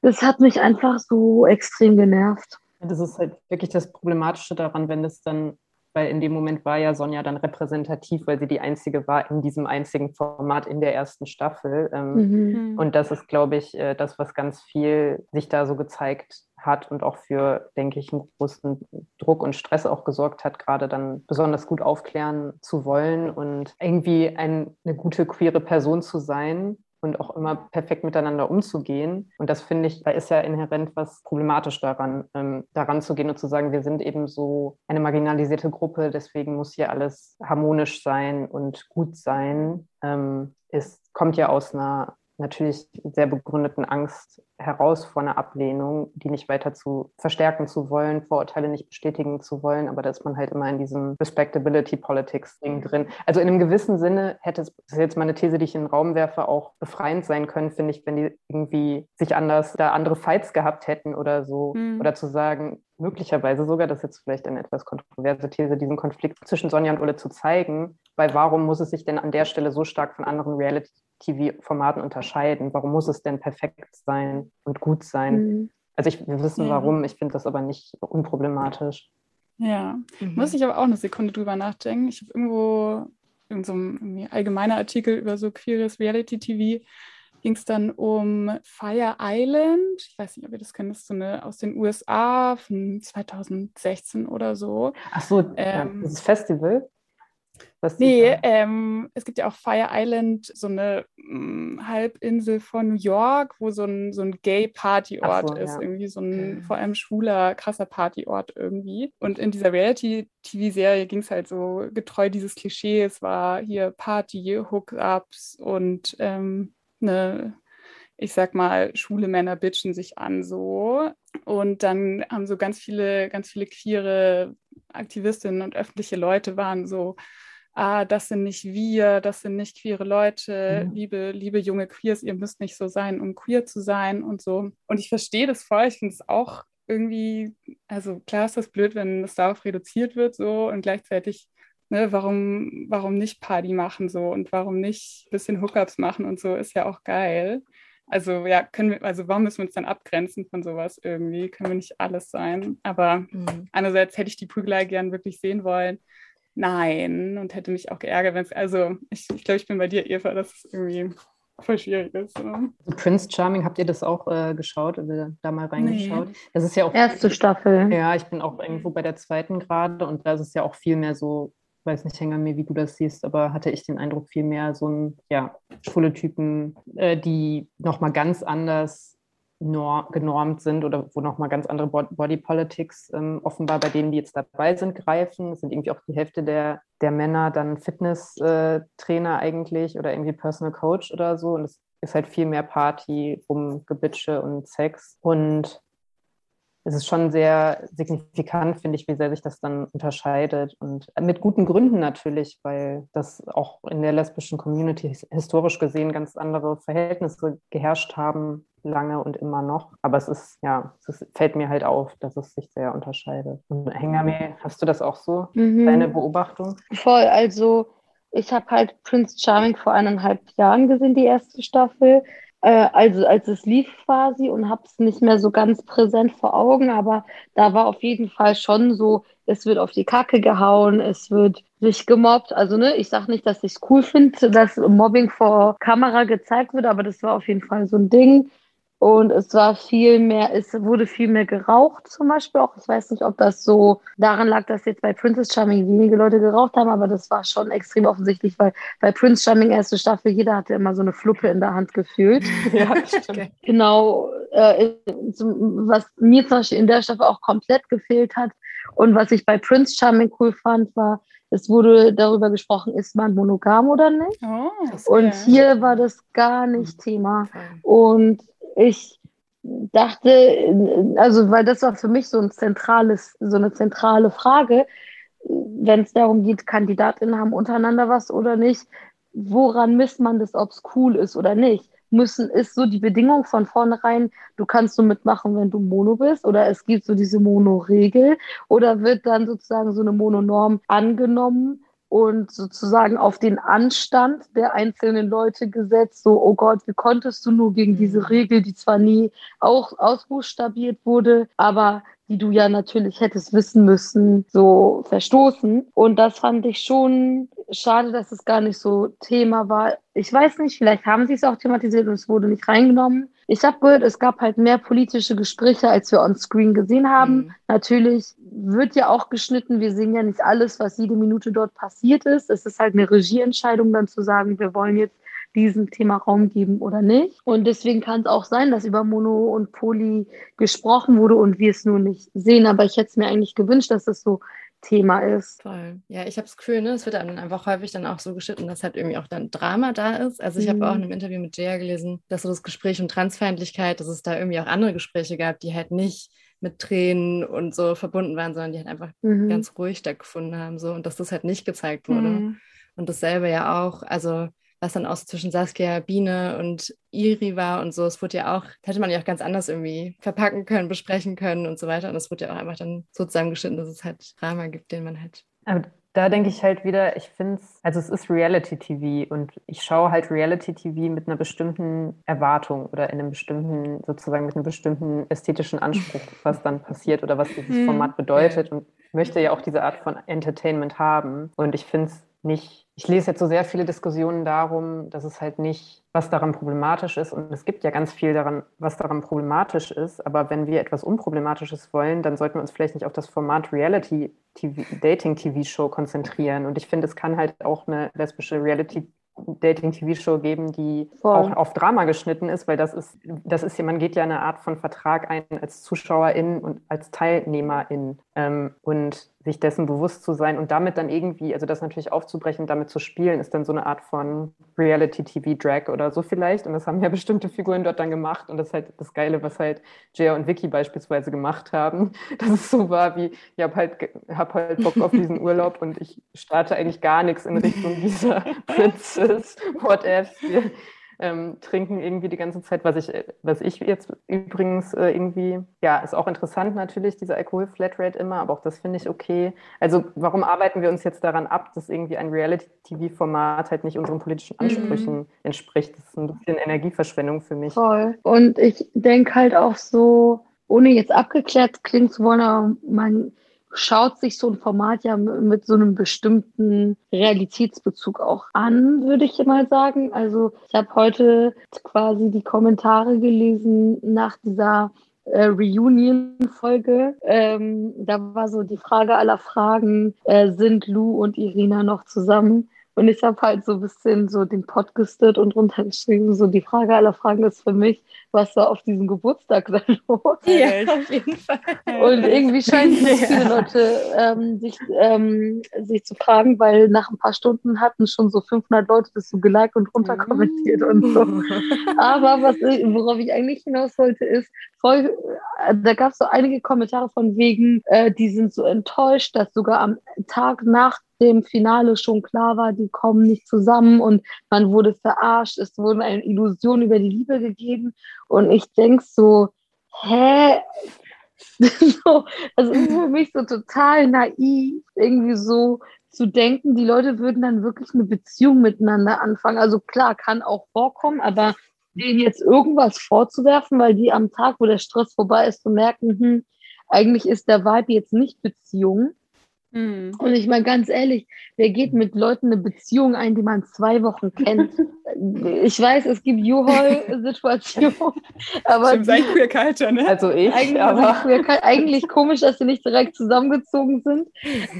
das hat mich einfach so extrem genervt. Das ist halt wirklich das Problematische daran, wenn es dann, weil in dem Moment war ja Sonja dann repräsentativ, weil sie die einzige war in diesem einzigen Format in der ersten Staffel. Ähm, mhm. Und das ist, glaube ich, äh, das, was ganz viel sich da so gezeigt hat und auch für, denke ich, einen großen Druck und Stress auch gesorgt hat, gerade dann besonders gut aufklären zu wollen und irgendwie ein, eine gute queere Person zu sein und auch immer perfekt miteinander umzugehen. Und das finde ich, da ist ja inhärent was problematisch daran, ähm, daran zu gehen und zu sagen, wir sind eben so eine marginalisierte Gruppe, deswegen muss hier alles harmonisch sein und gut sein. Ähm, es kommt ja aus einer natürlich sehr begründeten Angst heraus vor einer Ablehnung, die nicht weiter zu verstärken zu wollen, Vorurteile nicht bestätigen zu wollen, aber da ist man halt immer in diesem Respectability Politics Ding drin. Also in einem gewissen Sinne hätte es, das ist jetzt meine These, die ich in den Raum werfe, auch befreiend sein können, finde ich, wenn die irgendwie sich anders, da andere Fights gehabt hätten oder so, mhm. oder zu sagen, möglicherweise sogar, das ist jetzt vielleicht eine etwas kontroverse These, diesen Konflikt zwischen Sonja und Ulle zu zeigen, weil warum muss es sich denn an der Stelle so stark von anderen Reality TV-Formaten unterscheiden? Warum muss es denn perfekt sein und gut sein? Mhm. Also ich, wir wissen ja. warum, ich finde das aber nicht unproblematisch. Ja, mhm. muss ich aber auch eine Sekunde drüber nachdenken. Ich habe irgendwo in so einem allgemeiner Artikel über so queeres Reality-TV ging es dann um Fire Island. Ich weiß nicht, ob ihr das kennt, das ist so eine aus den USA von 2016 oder so. Ach so, ähm, das Festival? Was nee, ähm, es gibt ja auch Fire Island, so eine mh, mm, Halbinsel von New York, wo so ein, so ein Gay-Partyort so, ist. Ja. Irgendwie so ein vor allem schwuler, krasser Partyort irgendwie. Und in dieser Reality-TV-Serie ging es halt so getreu dieses Klischee. Es war hier Party, Hookups und ähm, eine ich sag mal, schwule Männer bitchen sich an so. Und dann haben so ganz viele, ganz viele queere Aktivistinnen und öffentliche Leute waren so, ah, das sind nicht wir, das sind nicht queere Leute, mhm. liebe, liebe junge Queers, ihr müsst nicht so sein, um queer zu sein und so. Und ich verstehe das voll, ich finde es auch irgendwie, also klar ist das blöd, wenn es darauf reduziert wird so und gleichzeitig Ne, warum, warum nicht Party machen so und warum nicht ein bisschen Hookups machen und so, ist ja auch geil. Also ja, können wir, also warum müssen wir uns dann abgrenzen von sowas irgendwie? Können wir nicht alles sein? Aber mhm. einerseits hätte ich die Prügelei gern wirklich sehen wollen nein und hätte mich auch geärgert, wenn es, also ich, ich glaube, ich bin bei dir, Eva, das ist irgendwie, voll schwierig ist. Ne? Prince Charming, habt ihr das auch äh, geschaut oder da mal reingeschaut? Nee. Das ist ja auch erste Staffel. Ja, ich bin auch irgendwo bei der zweiten gerade und da ist es ja auch viel mehr so, weiß nicht, Hänger mir, wie du das siehst, aber hatte ich den Eindruck, viel mehr so ein, ja, schwule Typen, äh, die nochmal ganz anders genormt sind oder wo nochmal ganz andere Body Politics ähm, offenbar bei denen, die jetzt dabei sind, greifen. Es sind irgendwie auch die Hälfte der, der Männer dann Fitnesstrainer äh, eigentlich oder irgendwie Personal Coach oder so. Und es ist halt viel mehr Party, um Gebitsche und Sex. Und es ist schon sehr signifikant, finde ich, wie sehr sich das dann unterscheidet. Und mit guten Gründen natürlich, weil das auch in der lesbischen Community historisch gesehen ganz andere Verhältnisse geherrscht haben lange und immer noch. Aber es ist, ja, es fällt mir halt auf, dass es sich sehr unterscheidet. Und Hengame, hast du das auch so, mhm. deine Beobachtung? Voll, also ich habe halt Prince Charming vor eineinhalb Jahren gesehen, die erste Staffel. Äh, also als es lief quasi und habe es nicht mehr so ganz präsent vor Augen, aber da war auf jeden Fall schon so, es wird auf die Kacke gehauen, es wird sich gemobbt. Also ne, ich sage nicht, dass ich es cool finde, dass Mobbing vor Kamera gezeigt wird, aber das war auf jeden Fall so ein Ding. Und es war viel mehr, es wurde viel mehr geraucht zum Beispiel auch. Ich weiß nicht, ob das so daran lag, dass jetzt bei Princess Charming wenige Leute geraucht haben, aber das war schon extrem offensichtlich, weil bei Prince Charming erste Staffel jeder hatte immer so eine Fluppe in der Hand gefühlt. ja, stimmt. genau, äh, was mir zum Beispiel in der Staffel auch komplett gefehlt hat und was ich bei Prince Charming cool fand, war, es wurde darüber gesprochen, ist man monogam oder nicht? Oh, und hier war das gar nicht Thema. Und ich dachte, also weil das war für mich so ein zentrales, so eine zentrale Frage, wenn es darum geht, Kandidatinnen haben untereinander was oder nicht, woran misst man das, ob es cool ist oder nicht? Müssen ist so die Bedingung von vornherein, du kannst so mitmachen, wenn du Mono bist, oder es gibt so diese Mono-Regel, oder wird dann sozusagen so eine Mononorm angenommen, und sozusagen auf den Anstand der einzelnen Leute gesetzt. So, oh Gott, wie konntest du nur gegen diese mhm. Regel, die zwar nie auch ausbuchstabiert wurde, aber die du ja natürlich hättest wissen müssen, so verstoßen. Und das fand ich schon schade, dass es gar nicht so Thema war. Ich weiß nicht, vielleicht haben sie es auch thematisiert und es wurde nicht reingenommen. Ich habe gehört, es gab halt mehr politische Gespräche, als wir on Screen gesehen haben. Mhm. Natürlich wird ja auch geschnitten. Wir sehen ja nicht alles, was jede Minute dort passiert ist. Es ist halt eine Regieentscheidung, dann zu sagen, wir wollen jetzt diesem Thema Raum geben oder nicht. Und deswegen kann es auch sein, dass über Mono und Poly gesprochen wurde und wir es nur nicht sehen. Aber ich hätte es mir eigentlich gewünscht, dass es so Thema ist. Voll. Ja, ich habe das Gefühl, ne, es wird dann einfach häufig dann auch so geschnitten, dass halt irgendwie auch dann Drama da ist. Also ich mhm. habe auch in einem Interview mit Jaya gelesen, dass so das Gespräch um Transfeindlichkeit, dass es da irgendwie auch andere Gespräche gab, die halt nicht mit Tränen und so verbunden waren, sondern die halt einfach mhm. ganz ruhig stattgefunden haben so und dass das halt nicht gezeigt wurde. Mhm. Und dasselbe ja auch, also was dann auch zwischen Saskia, Biene und Iri war und so. Es wurde ja auch, hätte man ja auch ganz anders irgendwie verpacken können, besprechen können und so weiter. Und es wurde ja auch einfach dann so zusammengeschnitten, dass es halt Drama gibt, den man halt. Aber da denke ich halt wieder, ich finde es, also es ist Reality-TV und ich schaue halt Reality-TV mit einer bestimmten Erwartung oder in einem bestimmten, sozusagen mit einem bestimmten ästhetischen Anspruch, was dann passiert oder was dieses hm. Format bedeutet und möchte ja auch diese Art von Entertainment haben. Und ich finde es nicht, ich lese jetzt so sehr viele Diskussionen darum, dass es halt nicht, was daran problematisch ist. Und es gibt ja ganz viel daran, was daran problematisch ist. Aber wenn wir etwas Unproblematisches wollen, dann sollten wir uns vielleicht nicht auf das Format Reality TV, Dating TV Show konzentrieren. Und ich finde, es kann halt auch eine lesbische Reality Dating-TV-Show geben, die Voll. auch auf Drama geschnitten ist, weil das ist, das ist ja, man geht ja eine Art von Vertrag ein als Zuschauerin und als Teilnehmerin. Ähm, und sich dessen bewusst zu sein und damit dann irgendwie, also das natürlich aufzubrechen, damit zu spielen, ist dann so eine Art von Reality-TV-Drag oder so vielleicht. Und das haben ja bestimmte Figuren dort dann gemacht. Und das ist halt das Geile, was halt Jaya und Vicky beispielsweise gemacht haben. Dass es so war wie, ich habe halt, hab halt Bock auf diesen Urlaub und ich starte eigentlich gar nichts in Richtung dieser Princess, what else ähm, trinken irgendwie die ganze Zeit, was ich, was ich jetzt übrigens äh, irgendwie, ja, ist auch interessant natürlich, diese Alkohol-Flatrate immer, aber auch das finde ich okay. Also warum arbeiten wir uns jetzt daran ab, dass irgendwie ein Reality-TV-Format halt nicht unseren politischen mhm. Ansprüchen mhm. entspricht? Das ist ein bisschen Energieverschwendung für mich. Voll. Und ich denke halt auch so, ohne jetzt abgeklärt klingen zu wollen, aber mein schaut sich so ein Format ja mit so einem bestimmten Realitätsbezug auch an, würde ich mal sagen. Also ich habe heute quasi die Kommentare gelesen nach dieser äh, Reunion-Folge. Ähm, da war so die Frage aller Fragen, äh, sind Lou und Irina noch zusammen? Und ich habe halt so ein bisschen so den Pod gestirrt und runtergeschrieben, so die Frage aller Fragen ist für mich, was war auf diesem Geburtstag da los? Ja, auf jeden Fall. Und irgendwie scheinen sich viele Leute ähm, sich, ähm, sich zu fragen, weil nach ein paar Stunden hatten schon so 500 Leute das so geliked und runterkommentiert und so. Aber was, worauf ich eigentlich hinaus wollte, ist, voll, äh, da gab es so einige Kommentare von wegen, äh, die sind so enttäuscht, dass sogar am Tag nach dem Finale schon klar war, die kommen nicht zusammen und man wurde verarscht, es wurde eine Illusion über die Liebe gegeben und ich denke so, hä? so, das ist für mich so total naiv, irgendwie so zu denken, die Leute würden dann wirklich eine Beziehung miteinander anfangen. Also klar, kann auch vorkommen, aber denen jetzt irgendwas vorzuwerfen, weil die am Tag, wo der Stress vorbei ist, zu merken, hm, eigentlich ist der Vibe jetzt nicht Beziehung, Mhm. Und ich meine ganz ehrlich, wer geht mit Leuten eine Beziehung ein, die man zwei Wochen kennt? ich weiß, es gibt Juhol-Situationen, aber Stimmt, die, queer culture, ne? Also ich, eigentlich, aber eigentlich komisch, dass sie nicht direkt zusammengezogen sind.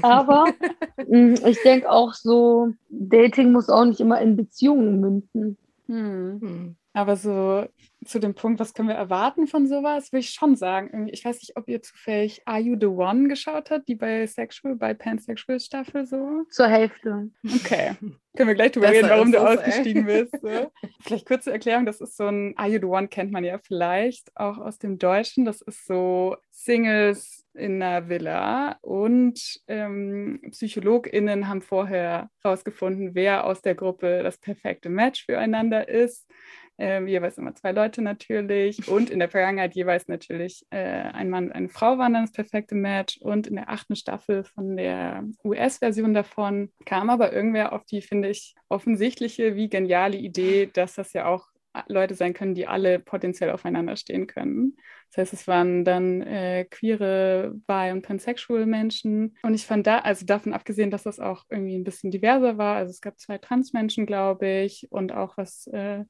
Aber mm, ich denke auch so, Dating muss auch nicht immer in Beziehungen münden. Hm. Aber so zu dem Punkt, was können wir erwarten von sowas, will ich schon sagen. Ich weiß nicht, ob ihr zufällig Are You the One geschaut habt, die bei Sexual, bei Pansexual Staffel so? Zur Hälfte. Okay. Können wir gleich drüber reden, warum du ausgestiegen ey. bist. So. Vielleicht kurze Erklärung, das ist so ein Are You the One kennt man ja vielleicht auch aus dem Deutschen. Das ist so Singles in einer Villa und ähm, PsychologInnen haben vorher herausgefunden, wer aus der Gruppe das perfekte Match füreinander ist ähm, jeweils immer zwei Leute natürlich und in der Vergangenheit jeweils natürlich äh, ein Mann und eine Frau waren dann das perfekte Match und in der achten Staffel von der US-Version davon kam aber irgendwer auf die, finde ich, offensichtliche wie geniale Idee, dass das ja auch Leute sein können, die alle potenziell aufeinander stehen können. Das heißt, es waren dann äh, queere, bi- und pansexual Menschen. Und ich fand da, also davon abgesehen, dass das auch irgendwie ein bisschen diverser war, also es gab zwei Transmenschen, glaube ich, und auch was äh,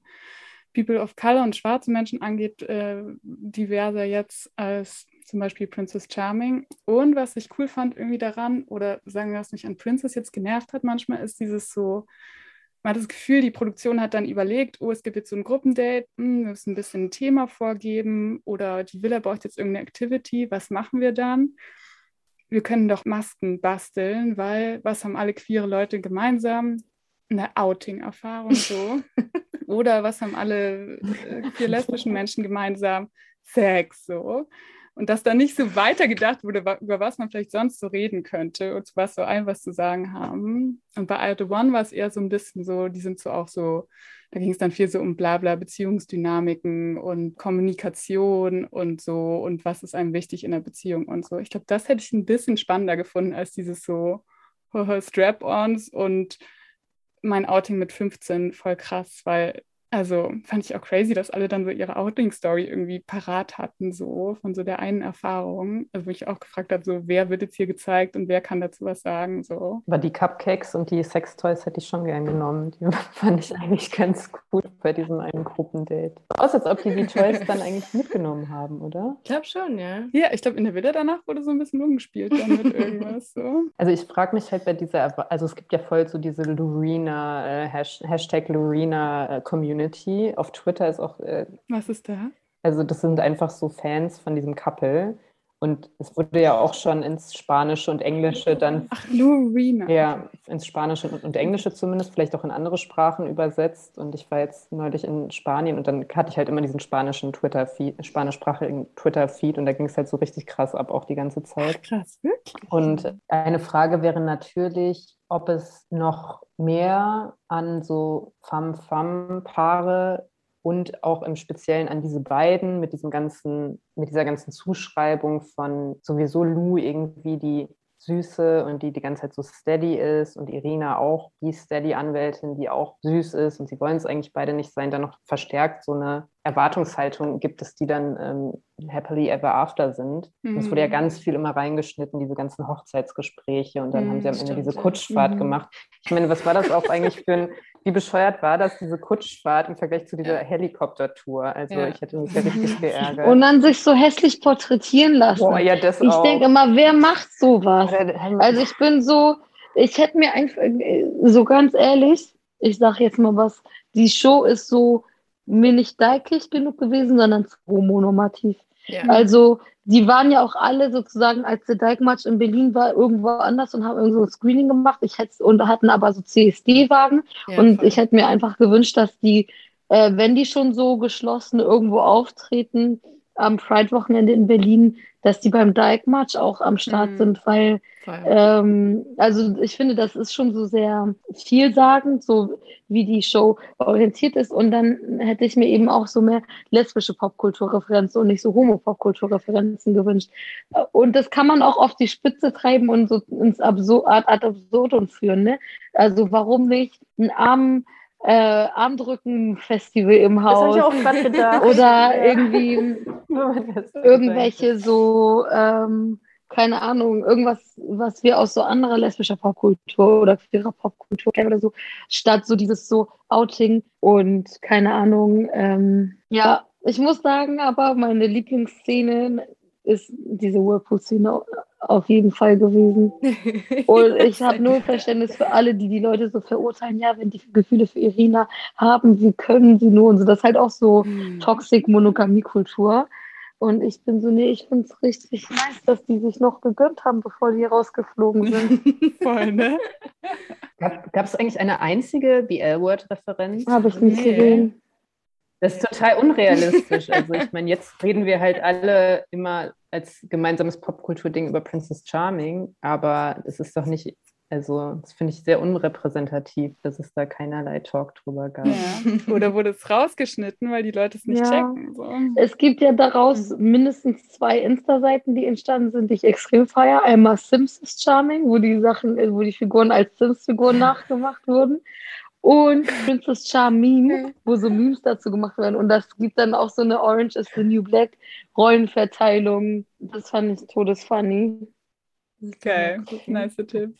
People of Color und schwarze Menschen angeht, äh, diverser jetzt als zum Beispiel Princess Charming. Und was ich cool fand irgendwie daran, oder sagen wir, was mich an Princess jetzt genervt hat manchmal, ist dieses so, man hat das Gefühl, die Produktion hat dann überlegt, oh, es gibt jetzt so ein Gruppendate, hm, wir müssen ein bisschen ein Thema vorgeben oder die Villa braucht jetzt irgendeine Activity, was machen wir dann? Wir können doch Masken basteln, weil was haben alle queere Leute gemeinsam? Eine Outing-Erfahrung so. Oder was haben alle äh, vier lesbischen Menschen gemeinsam? Sex so. Und dass da nicht so weitergedacht wurde, über was man vielleicht sonst so reden könnte und was so ein was zu sagen haben. Und bei The One war es eher so ein bisschen so, die sind so auch so, da ging es dann viel so um Blabla, Beziehungsdynamiken und Kommunikation und so und was ist einem wichtig in der Beziehung und so. Ich glaube, das hätte ich ein bisschen spannender gefunden als dieses so Strap-ons und mein Outing mit 15 voll krass, weil also fand ich auch crazy, dass alle dann so ihre Outing-Story irgendwie parat hatten, so von so der einen Erfahrung. Also wo ich auch gefragt habe, so wer wird jetzt hier gezeigt und wer kann dazu was sagen, so. Aber die Cupcakes und die Sextoys hätte ich schon gern genommen. Die fand ich eigentlich ganz gut bei diesem einen Gruppendate. Aus, als ob die die Toys dann eigentlich mitgenommen haben, oder? Ich glaube schon, ja. Ja, ich glaube, in der Villa danach wurde so ein bisschen umgespielt dann mit irgendwas, so. Also ich frage mich halt bei dieser, also es gibt ja voll so diese Lurina, äh, Hashtag Lurina äh, Community. Auf Twitter ist auch. Äh, Was ist da? Also, das sind einfach so Fans von diesem Couple. Und es wurde ja auch schon ins Spanische und Englische dann. Ach, Lurina. Ja, ins Spanische und Englische zumindest, vielleicht auch in andere Sprachen übersetzt. Und ich war jetzt neulich in Spanien und dann hatte ich halt immer diesen spanischen Twitter-Feed, spanischsprachigen Twitter-Feed und da ging es halt so richtig krass ab, auch die ganze Zeit. Ach, krass, wirklich? Und eine Frage wäre natürlich, ob es noch mehr an so Femme-Femme-Paare und auch im Speziellen an diese beiden mit diesem ganzen, mit dieser ganzen Zuschreibung von sowieso Lou irgendwie die Süße und die die ganze Zeit so steady ist und Irina auch die steady Anwältin, die auch süß ist und sie wollen es eigentlich beide nicht sein, dann noch verstärkt so eine Erwartungshaltung gibt, dass die dann ähm, happily ever after sind. Mhm. Es wurde ja ganz viel immer reingeschnitten, diese ganzen Hochzeitsgespräche und dann mhm, haben sie am Ende diese Kutschfahrt mhm. gemacht. Ich meine, was war das auch eigentlich für ein, wie bescheuert war das, diese Kutschfahrt im Vergleich zu dieser Helikoptertour? Also ja. ich hätte mich ja richtig geärgert. Und dann sich so hässlich porträtieren lassen. Boah, ja, das ich denke immer, wer macht sowas? Also ich bin so, ich hätte mir einfach, so ganz ehrlich, ich sage jetzt mal was, die Show ist so mir nicht deikig genug gewesen, sondern zu homonormativ. Ja. Also die waren ja auch alle sozusagen, als der Dike-Match in Berlin war, irgendwo anders und haben irgendwo ein Screening gemacht. Ich hätte und hatten aber so CSD-Wagen ja, und voll. ich hätte mir einfach gewünscht, dass die, äh, wenn die schon so geschlossen irgendwo auftreten, am Pride-Wochenende in Berlin, dass die beim Dike-Match auch am Start mhm. sind, weil, ähm, also ich finde, das ist schon so sehr vielsagend, so wie die Show orientiert ist. Und dann hätte ich mir eben auch so mehr lesbische Popkulturreferenzen und nicht so Homo-Popkulturreferenzen gewünscht. Und das kann man auch auf die Spitze treiben und so ins Absur ad absurdum führen. Ne? Also warum nicht einen armen äh, Armdrücken-Festival im Haus. Das ich auch gedacht. Oder irgendwie irgendwelche so, ähm, keine Ahnung, irgendwas, was wir aus so anderer lesbischer Popkultur oder queerer Popkultur kennen oder so, statt so dieses so Outing und keine Ahnung. Ähm, ja, ich muss sagen, aber meine Lieblingsszene ist diese Whirlpool-Szene auf jeden Fall gewesen. Und ich habe nur Verständnis für alle, die die Leute so verurteilen. Ja, wenn die Gefühle für Irina haben, wie können sie nur? Und so, das ist halt auch so hm. Toxic-Monogamie-Kultur. Und ich bin so, nee, ich finde es richtig nice, dass die sich noch gegönnt haben, bevor die rausgeflogen sind. Voll, ne? Gab es eigentlich eine einzige BL-Word-Referenz? Habe ich nicht nee. gesehen. Das ist total unrealistisch. Also ich meine, jetzt reden wir halt alle immer als gemeinsames Popkultur-Ding über Princess Charming, aber es ist doch nicht, also das finde ich sehr unrepräsentativ, dass es da keinerlei Talk drüber gab. Ja. Oder wurde es rausgeschnitten, weil die Leute es nicht ja. checken. So. Es gibt ja daraus mindestens zwei Insta-Seiten, die entstanden sind, die ich extrem feiere. Einmal Sims is Charming, wo die Sachen, wo die Figuren als Sims-Figuren nachgemacht wurden und Princess Charming, wo so Memes dazu gemacht werden. Und das gibt dann auch so eine Orange is the New Black Rollenverteilung. Das fand ich todesfunny. Okay, nice Tipps.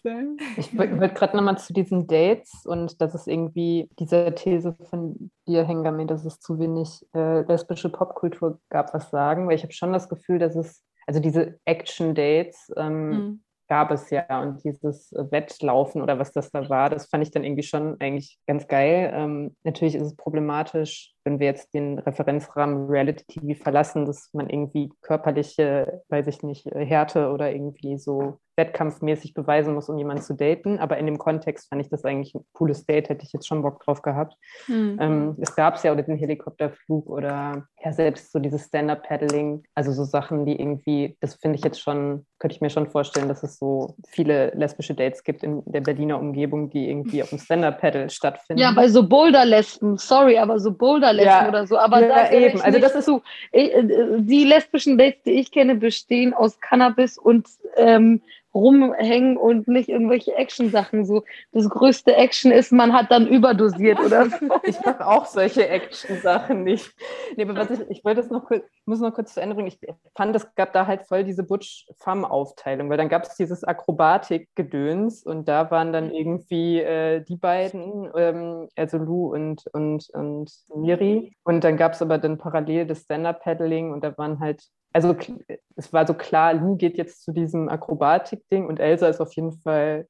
Ich wollte gerade nochmal zu diesen Dates und das ist irgendwie diese These von dir, Hengame, dass es zu wenig äh, lesbische Popkultur gab, was sagen, weil ich habe schon das Gefühl, dass es, also diese Action-Dates, ähm, mhm gab es ja. Und dieses Wettlaufen oder was das da war, das fand ich dann irgendwie schon eigentlich ganz geil. Ähm, natürlich ist es problematisch, wenn wir jetzt den Referenzrahmen Reality TV verlassen, dass man irgendwie körperliche, weiß ich nicht, Härte oder irgendwie so wettkampfmäßig beweisen muss, um jemanden zu daten. Aber in dem Kontext fand ich das eigentlich ein cooles Date, hätte ich jetzt schon Bock drauf gehabt. Mhm. Ähm, es gab es ja oder den Helikopterflug oder ja selbst so dieses Stand-Up-Paddling, also so Sachen, die irgendwie, das finde ich jetzt schon, könnte ich mir schon vorstellen, dass es so viele lesbische Dates gibt in der Berliner Umgebung, die irgendwie auf dem Stand-Up-Paddle stattfinden. Ja, bei so Boulder-Lesben, sorry, aber so Boulder-Lesben ja. oder so. Aber ja, eben. Also das ist so, äh, die lesbischen Dates, die ich kenne, bestehen aus Cannabis und ähm, rumhängen und nicht irgendwelche Action-Sachen. So, das größte Action ist, man hat dann überdosiert oder. Ich mache auch solche Action-Sachen nicht. Nee, aber was ich, ich wollte das noch kurz, muss noch kurz zur Änderung. Ich fand, es gab da halt voll diese Butch-Fam-Aufteilung, weil dann gab es dieses Akrobatik-Gedöns und da waren dann irgendwie äh, die beiden, ähm, also Lou und, und, und Miri. Und dann gab es aber dann parallel das Stand-Up-Paddling und da waren halt also es war so klar, Lou geht jetzt zu diesem Akrobatik-Ding und Elsa ist auf jeden Fall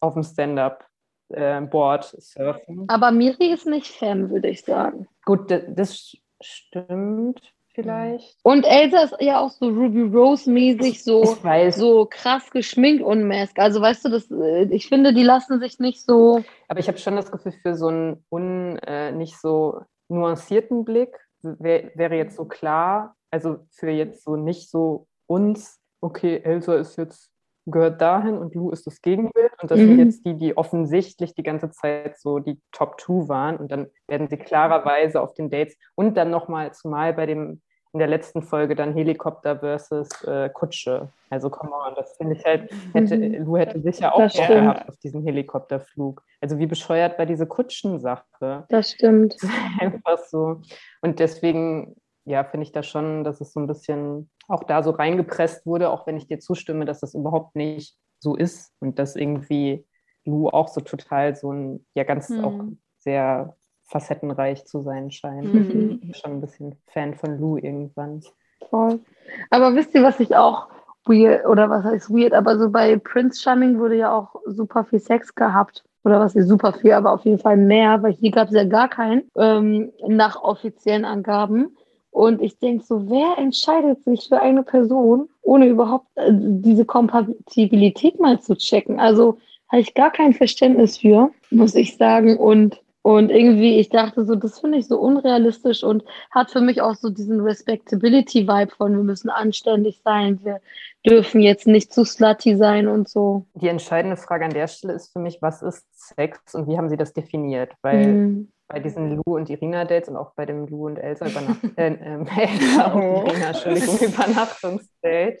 auf dem Stand-up-Board äh, surfen. Aber Miri ist nicht Fan, würde ich sagen. Gut, das stimmt vielleicht. Und Elsa ist ja auch so Ruby Rose-mäßig, so, so krass geschminkt und Mask. Also weißt du, das, äh, ich finde, die lassen sich nicht so. Aber ich habe schon das Gefühl, für so einen un, äh, nicht so nuancierten Blick wär, wäre jetzt so klar, also für jetzt so nicht so uns, okay, Elsa ist jetzt gehört dahin und Lou ist das Gegenbild und das mhm. sind jetzt die, die offensichtlich die ganze Zeit so die Top Two waren und dann werden sie klarerweise auf den Dates und dann nochmal zumal bei dem in der letzten Folge dann Helikopter versus äh, Kutsche. Also komm on, das finde ich halt, hätte, mhm. Lu hätte sicher auch Bock gehabt auf diesen Helikopterflug. Also wie bescheuert war diese Kutschensache. Das stimmt. Einfach so. Und deswegen, ja, finde ich da schon, dass es so ein bisschen auch da so reingepresst wurde, auch wenn ich dir zustimme, dass das überhaupt nicht so ist und dass irgendwie Lu auch so total so ein, ja, ganz mhm. auch sehr facettenreich zu sein scheint. Mhm. Ich bin schon ein bisschen Fan von Lou irgendwann. Voll. Aber wisst ihr, was ich auch weird, oder was heißt weird, aber so bei Prince Charming wurde ja auch super viel Sex gehabt. Oder was ist super viel, aber auf jeden Fall mehr, weil hier gab es ja gar keinen, ähm, nach offiziellen Angaben. Und ich denke so, wer entscheidet sich für eine Person, ohne überhaupt äh, diese Kompatibilität mal zu checken? Also habe ich gar kein Verständnis für, muss ich sagen. Und und irgendwie, ich dachte so, das finde ich so unrealistisch und hat für mich auch so diesen Respectability-Vibe von, wir müssen anständig sein, wir dürfen jetzt nicht zu slutty sein und so. Die entscheidende Frage an der Stelle ist für mich, was ist Sex und wie haben Sie das definiert? Weil mhm. Bei diesen Lou und Irina-Dates und auch bei dem Lou und Elsa, Übernacht äh, äh, Elsa und oh. Irina, Entschuldigung, Übernachtungsdate.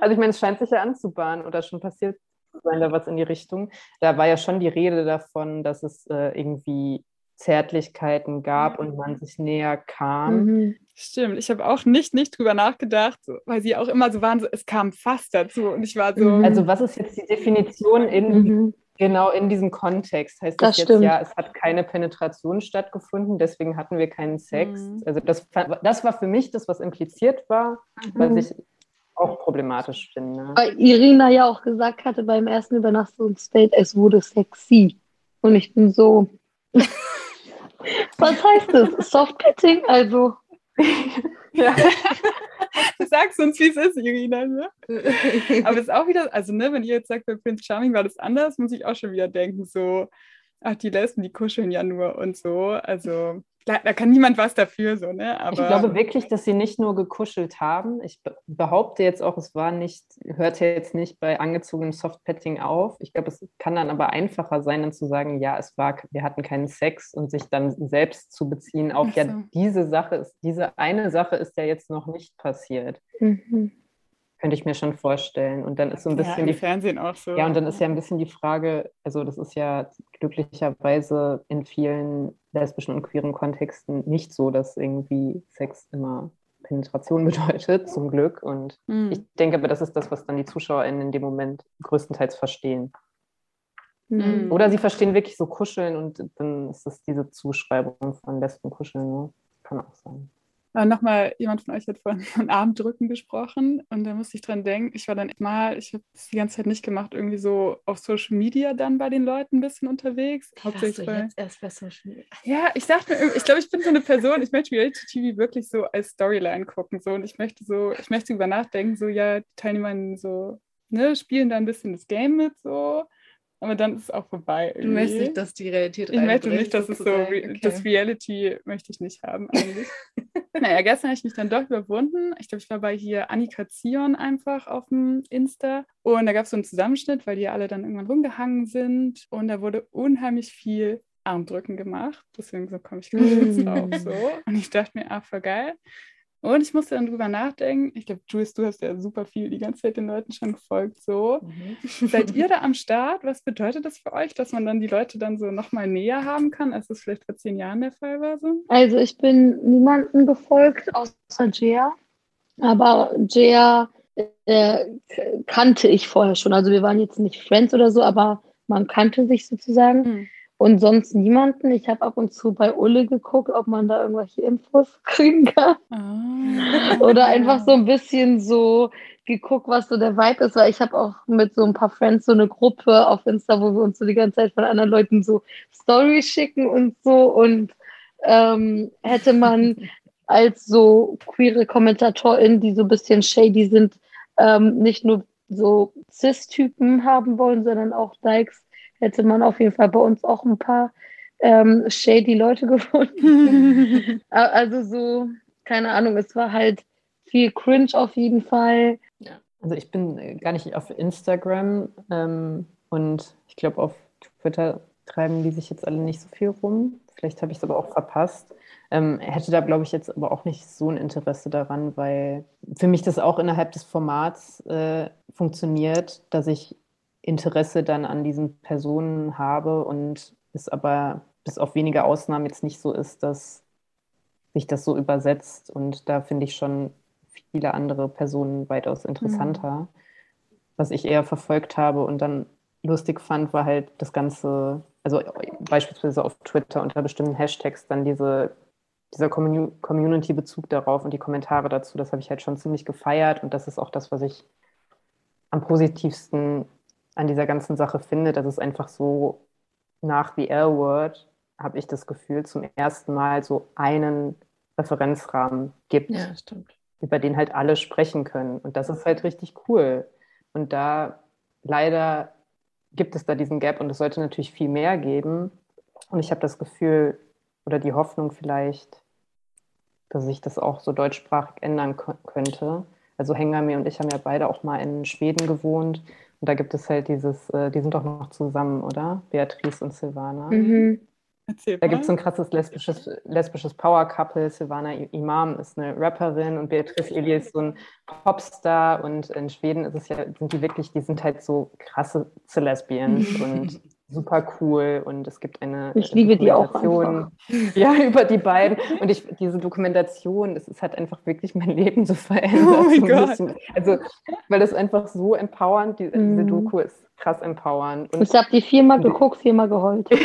Also ich meine, es scheint sich ja anzubahnen oder schon passiert sein, da was in die Richtung. Da war ja schon die Rede davon, dass es äh, irgendwie Zärtlichkeiten gab und man sich näher kam. Mhm. Stimmt, ich habe auch nicht, nicht drüber nachgedacht, weil sie auch immer so waren, so, es kam fast dazu und ich war so. Also was ist jetzt die Definition in, mhm. Genau in diesem Kontext? Heißt das, das jetzt, ja, es hat keine Penetration stattgefunden, deswegen hatten wir keinen Sex. Mhm. Also das, das war für mich das, was impliziert war, was mhm. ich auch problematisch finde. Weil Irina ja auch gesagt hatte beim ersten Übernachtungsdate, es wurde sexy. Und ich bin so. Was heißt das? Softpetting? Also. ja. Du sagst uns, wie es ist, Irina. Ne? Aber es ist auch wieder, also ne, wenn ihr jetzt sagt, bei Prince Charming war das anders, muss ich auch schon wieder denken, so, ach, die Lesben, die kuscheln ja nur und so. Also da kann niemand was dafür, so, ne? Aber, ich glaube wirklich, dass sie nicht nur gekuschelt haben. Ich behaupte jetzt auch, es war nicht, hört ja jetzt nicht bei angezogenem Softpetting auf. Ich glaube, es kann dann aber einfacher sein, dann zu sagen, ja, es war, wir hatten keinen Sex und sich dann selbst zu beziehen auf, so. ja, diese Sache ist, diese eine Sache ist ja jetzt noch nicht passiert. Mhm. Könnte ich mir schon vorstellen. Und dann ist so ein bisschen ja, die Fernsehen auch so. Ja, und dann ist ja ein bisschen die Frage, also das ist ja glücklicherweise in vielen lesbischen und queeren Kontexten nicht so, dass irgendwie Sex immer Penetration bedeutet, zum Glück. Und mhm. ich denke aber, das ist das, was dann die ZuschauerInnen in dem Moment größtenteils verstehen. Mhm. Oder sie verstehen wirklich so Kuscheln und dann ist es diese Zuschreibung von Lesben kuscheln. Ne? Kann auch sein. Äh, Nochmal, jemand von euch hat von, von Armdrücken gesprochen und da musste ich dran denken, ich war dann mal, ich habe es die ganze Zeit nicht gemacht, irgendwie so auf Social Media dann bei den Leuten ein bisschen unterwegs. Hauptsächlich bei, jetzt erst bei Social Media. Ja, ich dachte mir, ich glaube, ich bin so eine Person, ich möchte Reality TV wirklich so als Storyline gucken so und ich möchte so, ich möchte über nachdenken, so ja, die Teilnehmer so, ne, spielen da ein bisschen das Game mit so aber dann ist es auch vorbei. Irgendwie. Du möchtest nicht, dass die Realität Ich möchte nicht, dass es so, okay. das Reality möchte ich nicht haben eigentlich. naja, gestern habe ich mich dann doch überwunden. Ich glaube, ich war bei hier Annika Zion einfach auf dem Insta und da gab es so einen Zusammenschnitt, weil die alle dann irgendwann rumgehangen sind und da wurde unheimlich viel Armdrücken gemacht. Deswegen so komme ich gerade jetzt auch so. Und ich dachte mir, ach, voll geil. Und ich musste dann drüber nachdenken. Ich glaube, Jules, du hast ja super viel die ganze Zeit den Leuten schon gefolgt. So, mhm. seid ihr da am Start? Was bedeutet das für euch, dass man dann die Leute dann so nochmal näher haben kann, als es vielleicht vor zehn Jahren der Fall war? So? Also ich bin niemandem gefolgt außer Jia. Aber Jia äh, kannte ich vorher schon. Also wir waren jetzt nicht Friends oder so, aber man kannte sich sozusagen. Mhm. Und sonst niemanden. Ich habe ab und zu bei Ulle geguckt, ob man da irgendwelche Infos kriegen kann. Oh. Oder einfach so ein bisschen so geguckt, was so der Vibe ist, weil ich habe auch mit so ein paar Friends so eine Gruppe auf Insta, wo wir uns so die ganze Zeit von anderen Leuten so Stories schicken und so. Und ähm, hätte man als so queere KommentatorInnen, die so ein bisschen shady sind, ähm, nicht nur so Cis-Typen haben wollen, sondern auch Dykes, hätte man auf jeden Fall bei uns auch ein paar ähm, shady Leute gefunden. also so, keine Ahnung, es war halt viel Cringe auf jeden Fall. Also ich bin gar nicht auf Instagram ähm, und ich glaube auf Twitter treiben die sich jetzt alle nicht so viel rum. Vielleicht habe ich es aber auch verpasst. Ähm, hätte da, glaube ich, jetzt aber auch nicht so ein Interesse daran, weil für mich das auch innerhalb des Formats äh, funktioniert, dass ich Interesse dann an diesen Personen habe und es aber bis auf wenige Ausnahmen jetzt nicht so ist, dass sich das so übersetzt. Und da finde ich schon viele andere Personen weitaus interessanter. Mhm. Was ich eher verfolgt habe und dann lustig fand, war halt das Ganze, also beispielsweise auf Twitter unter bestimmten Hashtags dann diese, dieser Community-Bezug darauf und die Kommentare dazu, das habe ich halt schon ziemlich gefeiert und das ist auch das, was ich am positivsten an dieser ganzen Sache finde, dass es einfach so nach The L-Word habe ich das Gefühl, zum ersten Mal so einen Referenzrahmen gibt, ja, über den halt alle sprechen können. Und das ist halt richtig cool. Und da leider gibt es da diesen Gap und es sollte natürlich viel mehr geben. Und ich habe das Gefühl oder die Hoffnung vielleicht, dass sich das auch so deutschsprachig ändern könnte. Also Hengame und ich haben ja beide auch mal in Schweden gewohnt. Und da gibt es halt dieses, äh, die sind doch noch zusammen, oder? Beatrice und Silvana. Mhm. Da gibt es ein krasses lesbisches, lesbisches Power-Couple. Silvana Imam ist eine Rapperin und Beatrice Eli ist so ein Popstar. Und in Schweden ist es ja, sind die wirklich, die sind halt so krasse Lesbians und super cool. Und es gibt eine ich liebe die auch ja, über die beiden. Und ich, diese Dokumentation, das ist halt einfach wirklich mein Leben so verändert. Oh so Gott. Also, weil das einfach so empowernd, die, mm. diese Doku ist krass empowernd. Und ich habe die viermal geguckt, viermal geheult.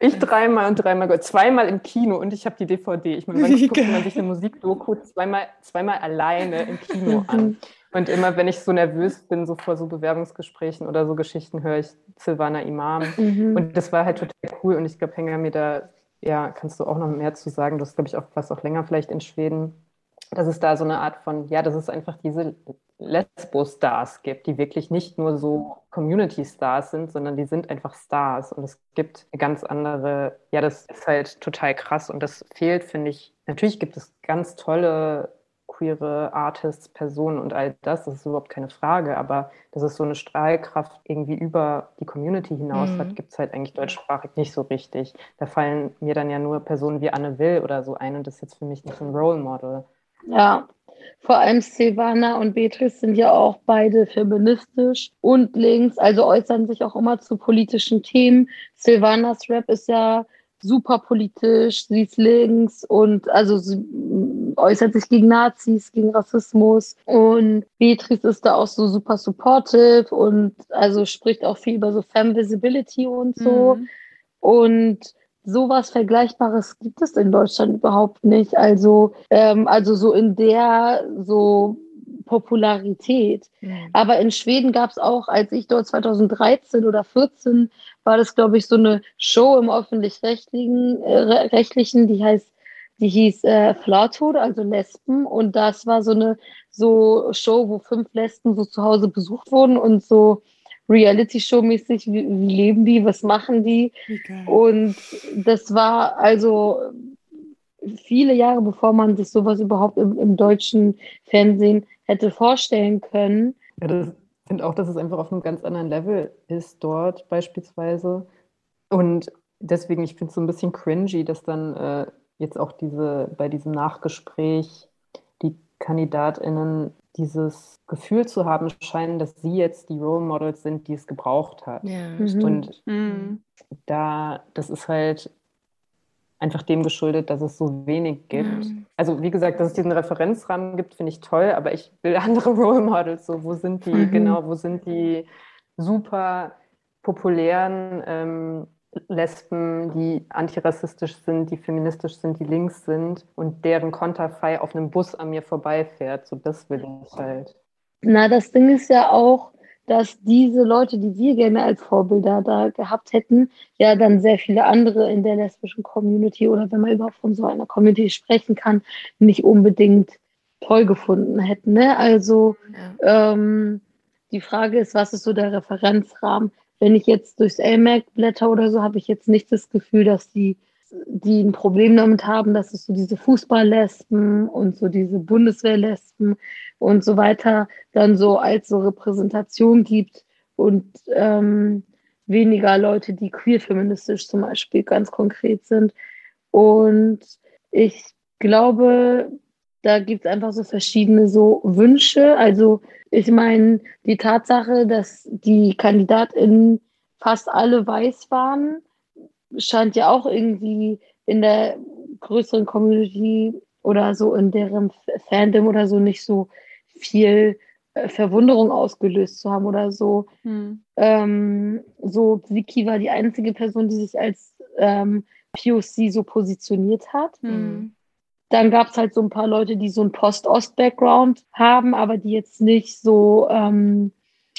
Ich dreimal und dreimal, zweimal im Kino und ich habe die DVD. Ich meine, man guckt man sich eine Musikdoku zweimal, zweimal alleine im Kino an. Und immer, wenn ich so nervös bin, so vor so Bewerbungsgesprächen oder so Geschichten, höre ich Silvana Imam. Mhm. Und das war halt total cool. Und ich glaube, Hänger mir da, ja, kannst du auch noch mehr zu sagen. Du hast, glaube ich, auch was auch länger vielleicht in Schweden dass es da so eine Art von, ja, dass es einfach diese Lesbo-Stars gibt, die wirklich nicht nur so Community-Stars sind, sondern die sind einfach Stars. Und es gibt eine ganz andere, ja, das ist halt total krass und das fehlt, finde ich. Natürlich gibt es ganz tolle queere Artists, Personen und all das, das ist überhaupt keine Frage, aber dass es so eine Strahlkraft irgendwie über die Community hinaus mhm. hat, gibt es halt eigentlich deutschsprachig nicht so richtig. Da fallen mir dann ja nur Personen wie Anne Will oder so ein und das ist jetzt für mich nicht ein Role Model. Ja, vor allem Silvana und Beatrice sind ja auch beide feministisch und links, also äußern sich auch immer zu politischen Themen. Silvanas Rap ist ja super politisch, sie ist links und also sie äußert sich gegen Nazis, gegen Rassismus und Beatrice ist da auch so super supportive und also spricht auch viel über so Femme Visibility und so. Mhm. Und sowas Vergleichbares gibt es in Deutschland überhaupt nicht. Also, ähm, also so in der so Popularität. Mhm. Aber in Schweden gab es auch, als ich dort 2013 oder 14 war das, glaube ich, so eine Show im öffentlich-rechtlichen, äh, rechtlichen, die heißt, die hieß äh, Flatod, also Lesben. Und das war so eine so Show, wo fünf Lesben so zu Hause besucht wurden und so Reality-Show-mäßig, wie, wie, leben die, was machen die? Okay. Und das war also viele Jahre, bevor man sich sowas überhaupt im, im deutschen Fernsehen hätte vorstellen können. Ja, ich finde auch, dass es einfach auf einem ganz anderen Level ist dort beispielsweise. Und deswegen, ich finde es so ein bisschen cringy, dass dann äh, jetzt auch diese bei diesem Nachgespräch die KandidatInnen dieses Gefühl zu haben scheinen, dass sie jetzt die Role Models sind, die es gebraucht hat. Ja, mhm. Und mhm. da, das ist halt einfach dem geschuldet, dass es so wenig gibt. Mhm. Also wie gesagt, dass es diesen Referenzrahmen gibt, finde ich toll, aber ich will andere Role Models. So, wo sind die, mhm. genau, wo sind die super populären ähm, Lesben, die antirassistisch sind, die feministisch sind, die links sind und deren Konterfei auf einem Bus an mir vorbeifährt. So, das will ich halt. Na, das Ding ist ja auch, dass diese Leute, die wir gerne als Vorbilder da gehabt hätten, ja dann sehr viele andere in der lesbischen Community oder wenn man überhaupt von so einer Community sprechen kann, nicht unbedingt toll gefunden hätten. Ne? Also ja. ähm, die Frage ist, was ist so der Referenzrahmen? wenn ich jetzt durchs LMAC blätter oder so, habe ich jetzt nicht das Gefühl, dass die, die ein Problem damit haben, dass es so diese Fußballlesben und so diese Bundeswehrlesben und so weiter dann so als so Repräsentation gibt und ähm, weniger Leute, die queer-feministisch zum Beispiel ganz konkret sind. Und ich glaube, da gibt es einfach so verschiedene so Wünsche. Also ich meine, die Tatsache, dass die KandidatInnen fast alle weiß waren, scheint ja auch irgendwie in der größeren Community oder so in deren Fandom oder so nicht so viel äh, Verwunderung ausgelöst zu haben oder so. Hm. Ähm, so Vicky war die einzige Person, die sich als ähm, POC so positioniert hat. Hm. Dann gab es halt so ein paar Leute, die so einen Post-Ost-Background haben, aber die jetzt nicht so ähm,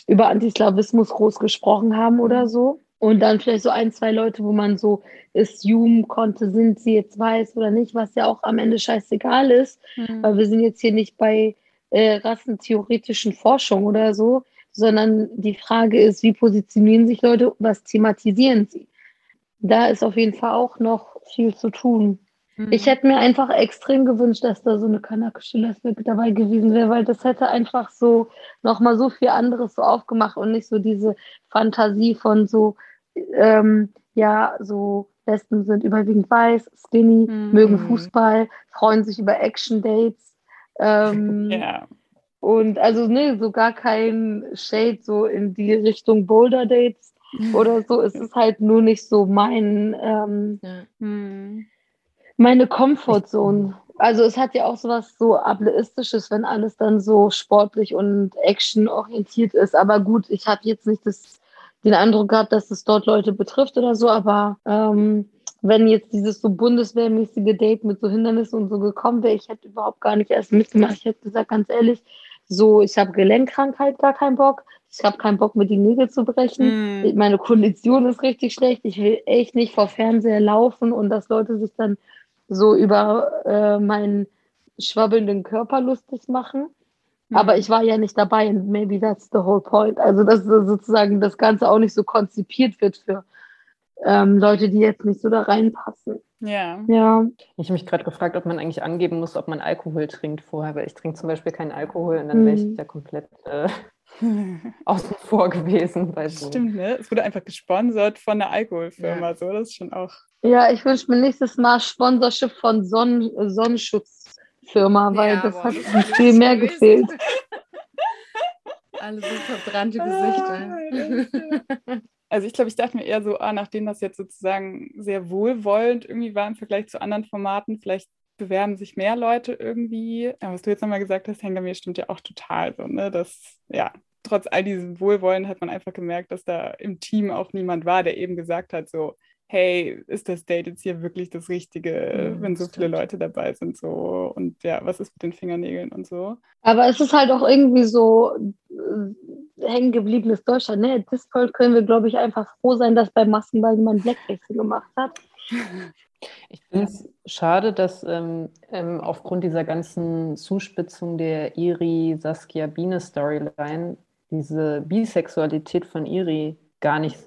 über Antislawismus groß gesprochen haben oder hm. so. Und dann vielleicht so ein, zwei Leute, wo man so assume konnte, sind sie jetzt weiß oder nicht, was ja auch am Ende scheißegal ist, mhm. weil wir sind jetzt hier nicht bei äh, rassentheoretischen Forschung oder so, sondern die Frage ist, wie positionieren sich Leute, was thematisieren sie? Da ist auf jeden Fall auch noch viel zu tun. Mhm. Ich hätte mir einfach extrem gewünscht, dass da so eine kanakische Lesbe dabei gewesen wäre, weil das hätte einfach so nochmal so viel anderes so aufgemacht und nicht so diese Fantasie von so, ähm, ja, so Lesben sind überwiegend weiß, skinny, mhm. mögen Fußball, freuen sich über Action-Dates. Ähm, ja. Und also, ne, so gar kein Shade so in die Richtung Boulder-Dates oder so. Es ist halt nur nicht so mein, ähm, ja. Meine Comfortzone. Also es hat ja auch sowas so ableistisches, wenn alles dann so sportlich und actionorientiert ist. Aber gut, ich habe jetzt nicht das, den Eindruck gehabt, dass es dort Leute betrifft oder so. Aber ähm, wenn jetzt dieses so bundeswehrmäßige Date mit so Hindernissen und so gekommen wäre, ich hätte überhaupt gar nicht erst mitgemacht. Ich hätte gesagt, ganz ehrlich, so, ich habe Gelenkkrankheit, gar keinen Bock. Ich habe keinen Bock, mir die Nägel zu brechen. Mm. Meine Kondition ist richtig schlecht. Ich will echt nicht vor Fernseher laufen und dass Leute sich dann so über äh, meinen schwabbelnden Körper lustig machen. Mhm. Aber ich war ja nicht dabei und maybe that's the whole point. Also, dass sozusagen das Ganze auch nicht so konzipiert wird für ähm, Leute, die jetzt nicht so da reinpassen. Ja. ja. Ich habe mich gerade gefragt, ob man eigentlich angeben muss, ob man Alkohol trinkt vorher, weil ich trinke zum Beispiel keinen Alkohol und dann mhm. wäre ich ja komplett äh, außen vor gewesen. Stimmt, ne? Es wurde einfach gesponsert von der Alkoholfirma, ja. so, das ist schon auch. Ja, ich wünsche mir nächstes Mal Sponsorship von Sonnen Sonnenschutzfirma, weil ja, das boah, hat das viel mehr gefehlt. Alle so verbrannte Gesichter. Ah, also ich glaube, ich dachte mir eher so, ah, nachdem das jetzt sozusagen sehr wohlwollend irgendwie war im Vergleich zu anderen Formaten, vielleicht bewerben sich mehr Leute irgendwie. Aber was du jetzt nochmal gesagt hast, Hengame, stimmt ja auch total so, ne? Das, ja, trotz all diesem Wohlwollen hat man einfach gemerkt, dass da im Team auch niemand war, der eben gesagt hat, so, hey, ist das Date jetzt hier wirklich das Richtige, mhm, wenn so viele Leute dabei sind, so und ja, was ist mit den Fingernägeln und so. Aber es ist halt auch irgendwie so äh, hängen gebliebenes Deutschland. Ne? At this point können wir, glaube ich, einfach froh sein, dass beim Maskenball jemand Blackfacing gemacht hat. Ich finde es schade, dass ähm, ähm, aufgrund dieser ganzen Zuspitzung der Iri Saskia Biene Storyline diese Bisexualität von Iri gar nicht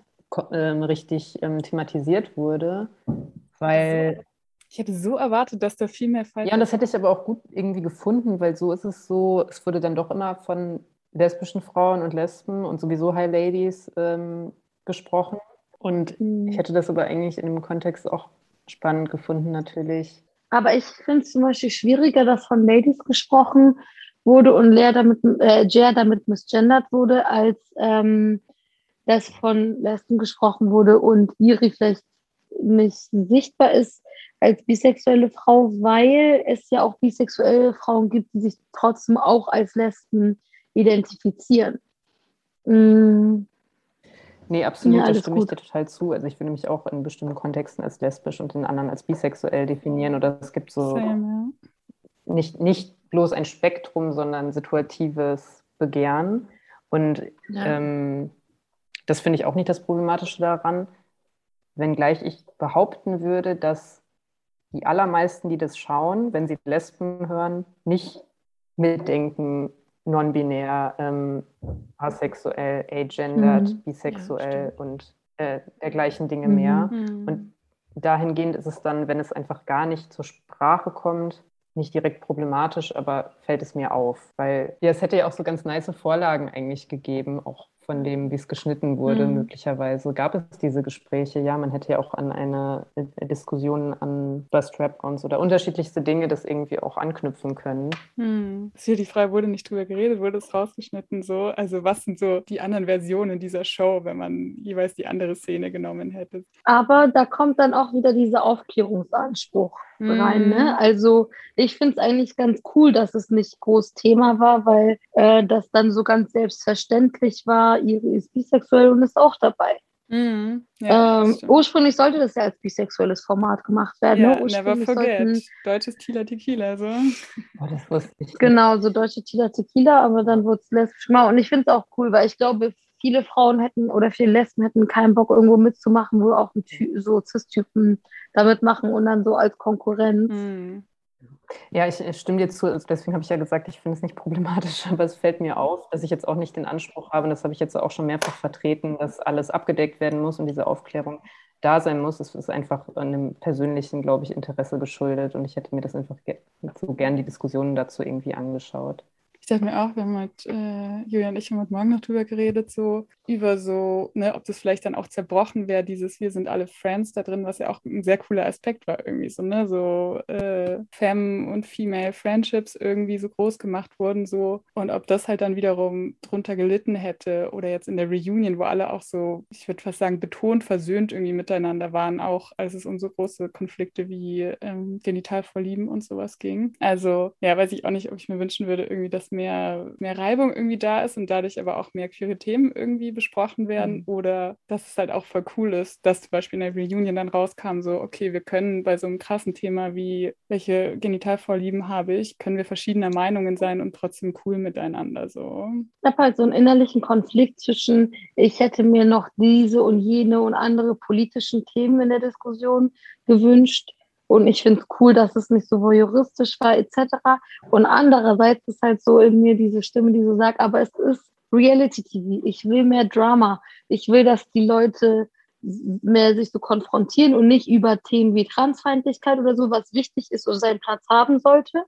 ähm, richtig ähm, thematisiert wurde, weil ich hätte so erwartet, dass da viel mehr Fall. Ja, und das hätte ich aber auch gut irgendwie gefunden, weil so ist es so, es wurde dann doch immer von lesbischen Frauen und Lesben und sowieso High Ladies ähm, gesprochen. Und mhm. ich hätte das aber eigentlich in dem Kontext auch spannend gefunden, natürlich. Aber ich finde es zum Beispiel schwieriger, dass von Ladies gesprochen wurde und Lea damit, äh, Jer damit misgendert wurde, als ähm, dass von Lesben gesprochen wurde und Iri vielleicht nicht sichtbar ist als bisexuelle Frau, weil es ja auch bisexuelle Frauen gibt, die sich trotzdem auch als Lesben identifizieren. Mm. Nee, absolut, ja, da stimme gut. ich dir total zu. Also ich würde mich auch in bestimmten Kontexten als lesbisch und in anderen als bisexuell definieren. Oder es gibt so Same, ja. nicht, nicht bloß ein Spektrum, sondern situatives Begehren. Und ja. ähm, das finde ich auch nicht das Problematische daran, wenngleich ich behaupten würde, dass die allermeisten, die das schauen, wenn sie Lesben hören, nicht mitdenken, non-binär, ähm, asexuell, agendert, mhm. bisexuell ja, und äh, dergleichen Dinge mhm. mehr. Mhm. Und dahingehend ist es dann, wenn es einfach gar nicht zur Sprache kommt, nicht direkt problematisch, aber fällt es mir auf, weil ja, es hätte ja auch so ganz nice Vorlagen eigentlich gegeben, auch von dem, wie es geschnitten wurde, mhm. möglicherweise. Gab es diese Gespräche? Ja, man hätte ja auch an eine äh, Diskussion an Strap-ons oder unterschiedlichste Dinge das irgendwie auch anknüpfen können. Mhm. Ist hier die Frage, wurde nicht drüber geredet, wurde es rausgeschnitten so? Also was sind so die anderen Versionen dieser Show, wenn man jeweils die andere Szene genommen hätte? Aber da kommt dann auch wieder dieser Aufklärungsanspruch mhm. rein. Ne? Also ich finde es eigentlich ganz cool, dass es nicht groß Thema war, weil äh, das dann so ganz selbstverständlich war, ihre ist bisexuell und ist auch dabei. Mhm. Ja, ähm, ursprünglich sollte das ja als bisexuelles Format gemacht werden. Ja, ne? never forget. Sollten, deutsches Tila Tequila. So. Oh, das wusste ich. Genau, so deutsche Tila Tequila, aber dann wurde es lesbisch. Und ich finde es auch cool, weil ich glaube, viele Frauen hätten oder viele Lesben hätten keinen Bock, irgendwo mitzumachen, wo auch so Cis-Typen damit machen und dann so als Konkurrenz. Mhm. Ja, ich, ich stimme dir zu. Also deswegen habe ich ja gesagt, ich finde es nicht problematisch, aber es fällt mir auf, dass ich jetzt auch nicht den Anspruch habe, und das habe ich jetzt auch schon mehrfach vertreten, dass alles abgedeckt werden muss und diese Aufklärung da sein muss. Es ist einfach einem persönlichen, glaube ich, Interesse geschuldet und ich hätte mir das einfach so gern die Diskussionen dazu irgendwie angeschaut. Ich dachte mir auch, wir haben mit äh, Julia und ich haben heute Morgen noch drüber geredet, so über so, ne, ob das vielleicht dann auch zerbrochen wäre, dieses Wir sind alle Friends da drin, was ja auch ein sehr cooler Aspekt war, irgendwie so, ne, so äh, Femme und Female Friendships irgendwie so groß gemacht wurden, so und ob das halt dann wiederum drunter gelitten hätte oder jetzt in der Reunion, wo alle auch so, ich würde fast sagen, betont versöhnt irgendwie miteinander waren, auch als es um so große Konflikte wie ähm, Genitalvorlieben und sowas ging. Also, ja, weiß ich auch nicht, ob ich mir wünschen würde, irgendwie, dass mehr, mehr Reibung irgendwie da ist und dadurch aber auch mehr queere Themen irgendwie besprochen werden mhm. oder dass es halt auch voll cool ist, dass zum Beispiel in der Reunion dann rauskam, so, okay, wir können bei so einem krassen Thema wie, welche Genitalvorlieben habe ich, können wir verschiedener Meinungen sein und trotzdem cool miteinander, so. Ich habe halt so einen innerlichen Konflikt zwischen, ich hätte mir noch diese und jene und andere politischen Themen in der Diskussion gewünscht und ich finde es cool, dass es nicht so juristisch war, etc. Und andererseits ist halt so in mir diese Stimme, die so sagt, aber es ist Reality TV. Ich will mehr Drama. Ich will, dass die Leute mehr sich so konfrontieren und nicht über Themen wie Transfeindlichkeit oder so, was wichtig ist und seinen Platz haben sollte,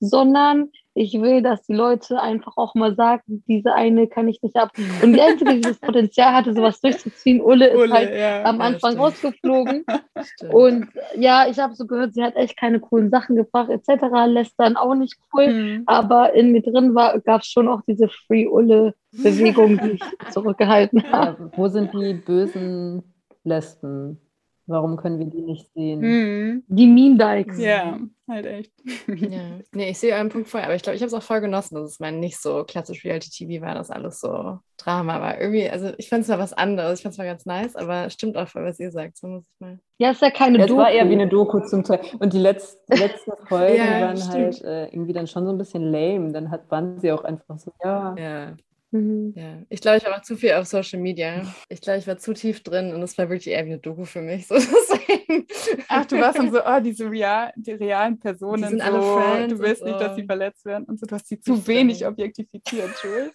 sondern ich will, dass die Leute einfach auch mal sagen, diese eine kann ich nicht ab. Und die Einzige, die das Potenzial hatte, sowas durchzuziehen, Ulle, Ulle ist halt ja, am Anfang ja, rausgeflogen. und ja, ich habe so gehört, sie hat echt keine coolen Sachen gefragt, etc. Lässt dann auch nicht cool. Mhm. Aber in mir drin gab es schon auch diese Free Ulle-Bewegung, die ich zurückgehalten habe. Ja, wo sind die bösen Lesben? Warum können wir die nicht sehen? Mhm. Die Mean Dykes. Ja, halt echt. ja. Nee, ich sehe euren Punkt voll, aber ich glaube, ich habe es auch voll genossen, dass es mal nicht so klassisch Reality-TV war, dass alles so Drama war. Irgendwie, also ich fand es mal was anderes. Ich fand es mal ganz nice, aber stimmt auch voll, was ihr sagt. So muss ich mal. Ja, ist ja keine ja, Doku. Es war eher wie eine Doku zum Teil. Und die letzten, die letzten Folgen ja, waren stimmt. halt äh, irgendwie dann schon so ein bisschen lame. Dann hat, waren sie auch einfach so, ja. Ja. Mhm. Ja, ich glaube, ich war zu viel auf Social Media. Ich glaube, ich war zu tief drin und es war wirklich eher wie eine Doku für mich. So Ach, du warst dann so, oh, diese real, die realen Personen, die sind so, alle Friends du willst nicht, dass sie verletzt werden und so. Du hast sie zu wenig objektifiziert, Jules.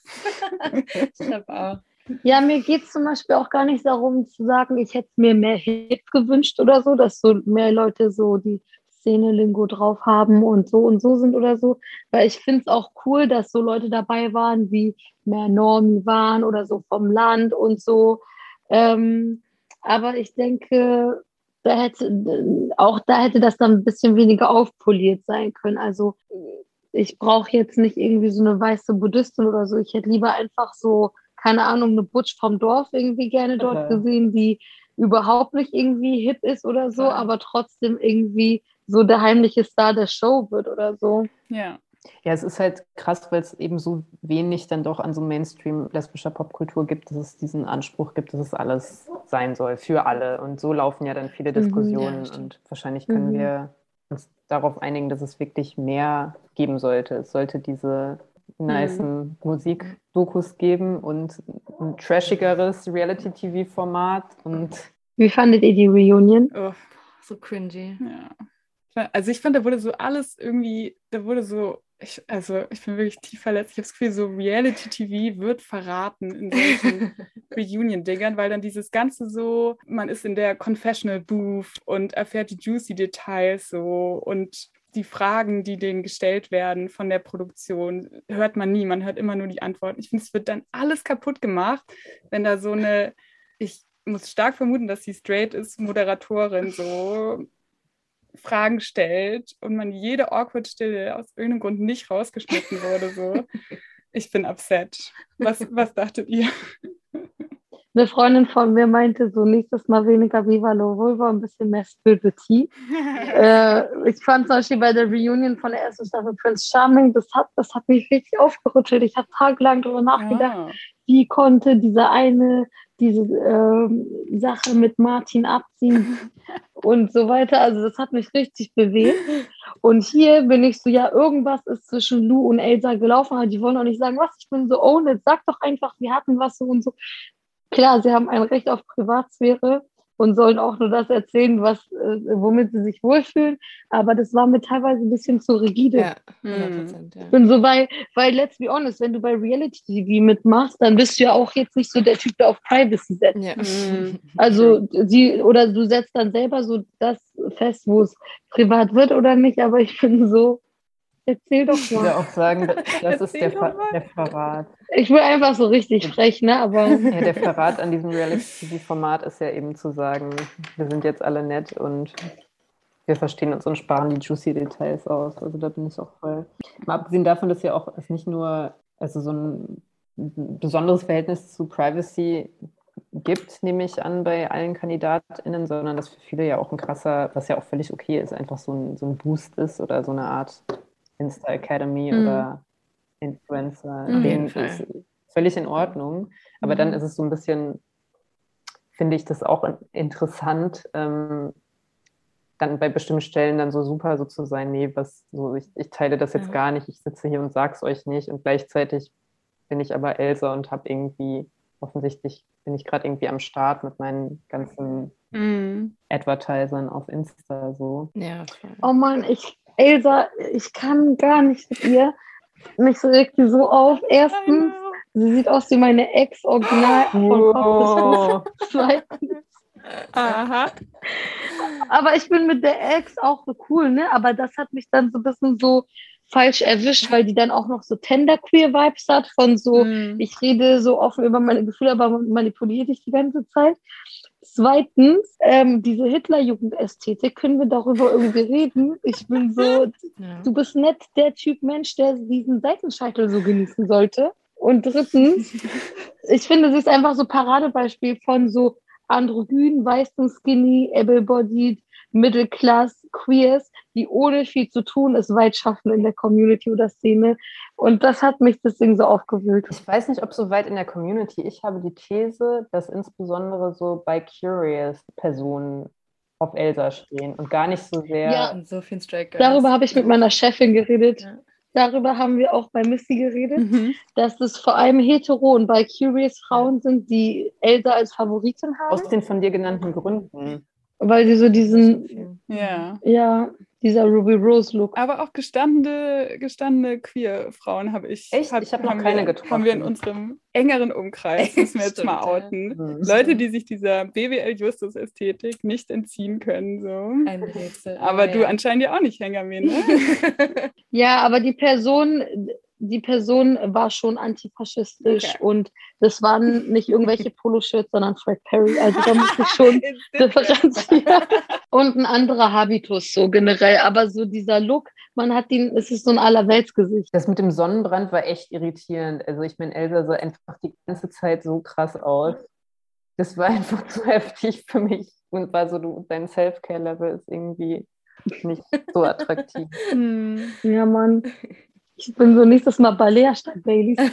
ich glaube auch. Ja, mir geht es zum Beispiel auch gar nicht darum zu sagen, ich hätte mir mehr Hits gewünscht oder so, dass so mehr Leute so die Szene-Lingo drauf haben und so und so sind oder so. Weil ich finde es auch cool, dass so Leute dabei waren, wie mehr Normen waren oder so vom Land und so. Ähm, aber ich denke, da hätte auch da hätte das dann ein bisschen weniger aufpoliert sein können. Also ich brauche jetzt nicht irgendwie so eine weiße Buddhistin oder so. Ich hätte lieber einfach so, keine Ahnung, eine Butch vom Dorf irgendwie gerne dort okay. gesehen, die überhaupt nicht irgendwie hip ist oder so, aber trotzdem irgendwie so der heimliche Star der Show wird oder so. Ja. Ja, es ist halt krass, weil es eben so wenig dann doch an so Mainstream lesbischer Popkultur gibt, dass es diesen Anspruch gibt, dass es alles sein soll für alle. Und so laufen ja dann viele mhm, Diskussionen mhm, ja, und wahrscheinlich können mhm. wir uns darauf einigen, dass es wirklich mehr geben sollte. Es sollte diese nice mhm. Musik-Dokus geben und ein trashigeres Reality-TV-Format und wie fandet ihr die Reunion? Oh, so cringy. Ja. Also ich fand, da wurde so alles irgendwie, da wurde so, ich, also ich bin wirklich tief verletzt. Ich habe das Gefühl, so Reality-TV wird verraten in solchen Reunion-Dingern, weil dann dieses Ganze so, man ist in der Confessional Booth und erfährt die juicy Details so und die Fragen, die denen gestellt werden von der Produktion, hört man nie. Man hört immer nur die Antworten. Ich finde, es wird dann alles kaputt gemacht, wenn da so eine, ich muss stark vermuten, dass sie straight ist, Moderatorin so Fragen stellt und man jede awkward Stille aus irgendeinem Grund nicht rausgeschnitten wurde. So. Ich bin upset. Was, was dachtet ihr? Eine Freundin von mir meinte so nächstes Mal weniger Viva La Vulva, ein bisschen mehr Spill äh, ich fand zum Beispiel bei der Reunion von der ersten Staffel Prince Charming, das hat, das hat mich richtig aufgerüttelt. Ich habe tagelang darüber nachgedacht, ja. wie konnte dieser eine diese äh, Sache mit Martin abziehen und so weiter. Also das hat mich richtig bewegt. Und hier bin ich so, ja, irgendwas ist zwischen Lou und Elsa gelaufen, aber die wollen auch nicht sagen, was. Ich bin so, oh, jetzt sag doch einfach, wir hatten was so und so. Klar, sie haben ein Recht auf Privatsphäre, und sollen auch nur das erzählen, was, äh, womit sie sich wohlfühlen. Aber das war mir teilweise ein bisschen zu rigide. Ja, 100%, ja. Und so, weil, weil, let's be honest, wenn du bei Reality TV mitmachst, dann bist du ja auch jetzt nicht so der Typ, der auf Privacy setzt. Ja. Mhm. Also, sie, oder du setzt dann selber so das fest, wo es privat wird oder nicht, aber ich bin so, Erzähl doch mal. Ich würde auch sagen, das ist der, Ver der, Verrat. Ich will einfach so richtig frech, ne? Aber ja, der Verrat an diesem Reality-TV-Format ist ja eben zu sagen, wir sind jetzt alle nett und wir verstehen uns und sparen die juicy Details aus. Also da bin ich auch voll. Mal abgesehen davon, dass ja auch es nicht nur also so ein besonderes Verhältnis zu Privacy gibt, nehme ich an, bei allen KandidatInnen, sondern dass für viele ja auch ein krasser, was ja auch völlig okay ist, einfach so ein, so ein Boost ist oder so eine Art Insta Academy mhm. oder Influencer. Mhm. Den ist völlig in Ordnung. Aber mhm. dann ist es so ein bisschen, finde ich das auch interessant, ähm, dann bei bestimmten Stellen dann so super so zu sein, nee, was so, ich, ich teile das jetzt ja. gar nicht, ich sitze hier und sag's euch nicht und gleichzeitig bin ich aber Elsa und habe irgendwie, offensichtlich bin ich gerade irgendwie am Start mit meinen ganzen mm. Advertisern auf Insta so. Ja, oh Mann, ich Elsa, ich kann gar nicht mit ihr. Mich so regt die so auf. Erstens, sie sieht aus wie meine Ex-Original von wow. Zweitens. Aha. Aber ich bin mit der Ex auch so cool, ne? Aber das hat mich dann so ein bisschen so falsch erwischt, weil die dann auch noch so Tender-Queer-Vibes hat, von so, mm. ich rede so offen über meine Gefühle, aber manipuliere dich die ganze Zeit. Zweitens, ähm, diese Hitlerjugendästhetik, können wir darüber irgendwie reden? Ich bin so, ja. du bist nett der Typ Mensch, der diesen Seitenscheitel so genießen sollte. Und drittens, ich finde, sie ist einfach so Paradebeispiel von so androgyn, weißen, skinny, able-bodied, middle class, queers, die ohne viel zu tun es weit schaffen in der Community oder Szene. Und das hat mich deswegen so aufgewühlt. Ich weiß nicht, ob so weit in der Community. Ich habe die These, dass insbesondere so bei Curious Personen auf Elsa stehen und gar nicht so sehr. Ja, so viel Darüber habe ich mit meiner Chefin geredet. Ja. Darüber haben wir auch bei Missy geredet, mhm. dass es vor allem hetero und bei Curious Frauen sind, die Elsa als Favoritin haben. Aus den von dir genannten Gründen. Weil sie so diesen, ja, ja dieser Ruby Rose Look. Aber auch gestandene, gestandene queer Frauen habe ich. Echt? Hab, ich habe noch keine wir, getroffen. Haben wir in unserem engeren Umkreis, müssen wir jetzt Stimmt, mal outen. Ja. Mhm. Leute, die sich dieser BWL Justus Ästhetik nicht entziehen können. So. Ein Rätsel. Aber ja. du anscheinend ja auch nicht, Hengamin. Ne? ja, aber die Person, die Person war schon antifaschistisch okay. und das waren nicht irgendwelche Poloshirts, sondern Fred Perry. Also da muss ich schon differenzieren. und ein anderer Habitus so generell. Aber so dieser Look, man hat ihn, es ist so ein Allerweltsgesicht. Das mit dem Sonnenbrand war echt irritierend. Also ich meine, Elsa sah einfach die ganze Zeit so krass aus. Das war einfach zu heftig für mich und war so, du, dein Self-Care-Level ist irgendwie nicht so attraktiv. ja, Mann. Ich bin so nächstes Mal Balea statt Baileys.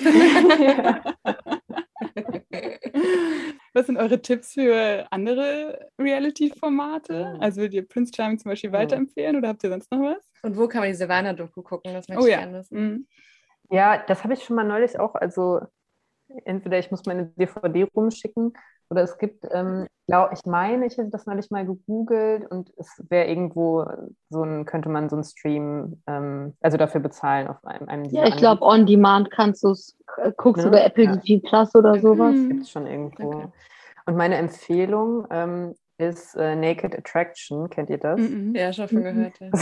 Was sind eure Tipps für andere Reality-Formate? Also würdet ihr Prince Charming zum Beispiel weiterempfehlen oder habt ihr sonst noch was? Und wo kann man die Silvana-Doku gucken? Das möchte oh, ich ja. gerne wissen. Mhm. Ja, das habe ich schon mal neulich auch. Also entweder ich muss meine DVD rumschicken oder es gibt, ähm, glaub, ich meine, ich hätte das neulich mal gegoogelt und es wäre irgendwo so ein, könnte man so einen Stream, ähm, also dafür bezahlen auf einem, einem Ja, ich glaube, on demand kannst du es, äh, guckst du bei Apple ja. TV Plus oder sowas. Das gibt es schon irgendwo. Okay. Und meine Empfehlung ähm, ist äh, Naked Attraction, kennt ihr das? -mm. Ja, schon von gehört. Ja.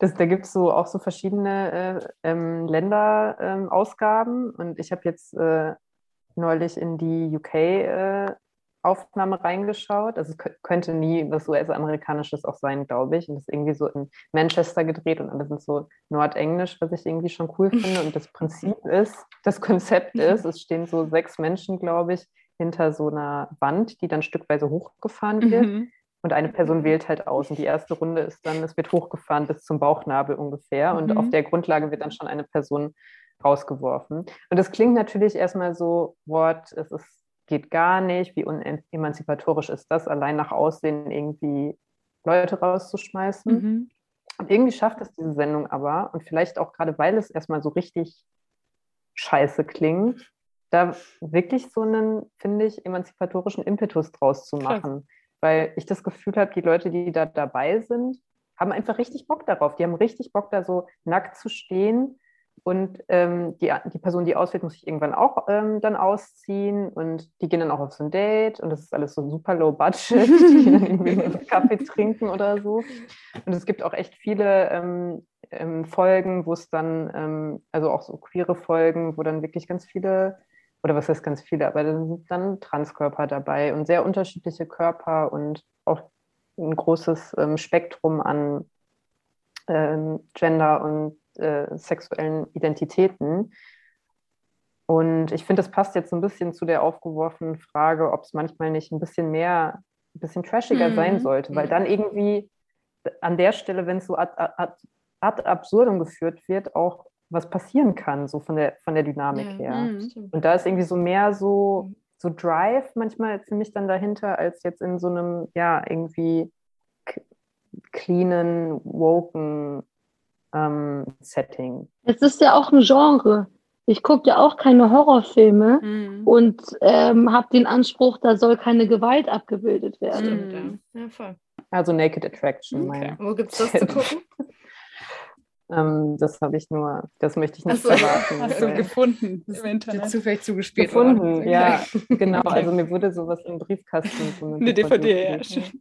Das, da gibt es so auch so verschiedene äh, ähm, Länderausgaben ähm, und ich habe jetzt äh, neulich in die UK äh, Aufnahme reingeschaut. Also es könnte nie was US-amerikanisches auch sein, glaube ich. Und das ist irgendwie so in Manchester gedreht und alle sind so Nordenglisch, was ich irgendwie schon cool finde. Und das Prinzip ist, das Konzept ist, es stehen so sechs Menschen, glaube ich, hinter so einer Wand, die dann stückweise hochgefahren wird. Mhm. Und eine Person wählt halt aus. Und die erste Runde ist dann, es wird hochgefahren bis zum Bauchnabel ungefähr. Und mhm. auf der Grundlage wird dann schon eine Person rausgeworfen. Und das klingt natürlich erstmal so, Wort, es ist geht gar nicht, wie unemanzipatorisch ist das, allein nach Aussehen irgendwie Leute rauszuschmeißen. Mhm. Und irgendwie schafft es diese Sendung aber, und vielleicht auch gerade, weil es erstmal so richtig scheiße klingt, da wirklich so einen, finde ich, emanzipatorischen Impetus draus zu machen. Krass. Weil ich das Gefühl habe, die Leute, die da dabei sind, haben einfach richtig Bock darauf. Die haben richtig Bock, da so nackt zu stehen und ähm, die, die Person, die auswählt, muss sich irgendwann auch ähm, dann ausziehen. Und die gehen dann auch auf so ein Date. Und das ist alles so super low budget, die dann irgendwie nur Kaffee trinken oder so. Und es gibt auch echt viele ähm, ähm Folgen, wo es dann, ähm, also auch so queere Folgen, wo dann wirklich ganz viele, oder was heißt ganz viele, aber da sind dann Transkörper dabei und sehr unterschiedliche Körper und auch ein großes ähm, Spektrum an Gender und äh, sexuellen Identitäten. Und ich finde, das passt jetzt so ein bisschen zu der aufgeworfenen Frage, ob es manchmal nicht ein bisschen mehr, ein bisschen trashiger mhm. sein sollte, weil dann irgendwie an der Stelle, wenn es so ad, ad, ad, absurdum geführt wird, auch was passieren kann, so von der, von der Dynamik ja, her. Mhm, und da ist irgendwie so mehr so, so Drive manchmal für mich dann dahinter, als jetzt in so einem, ja, irgendwie cleanen, woken ähm, Setting. Es ist ja auch ein Genre. Ich gucke ja auch keine Horrorfilme mhm. und ähm, habe den Anspruch, da soll keine Gewalt abgebildet werden. Mhm. Ja, voll. Also Naked Attraction. Okay. Wo gibt es das zu gucken? Ähm, das habe ich nur, das möchte ich nicht so, verraten. Hast du gefunden im Internet? Zufällig zugespielt Gefunden, worden. ja, genau. Also mir wurde sowas im Briefkasten. So eine, eine DVD, DVD ja.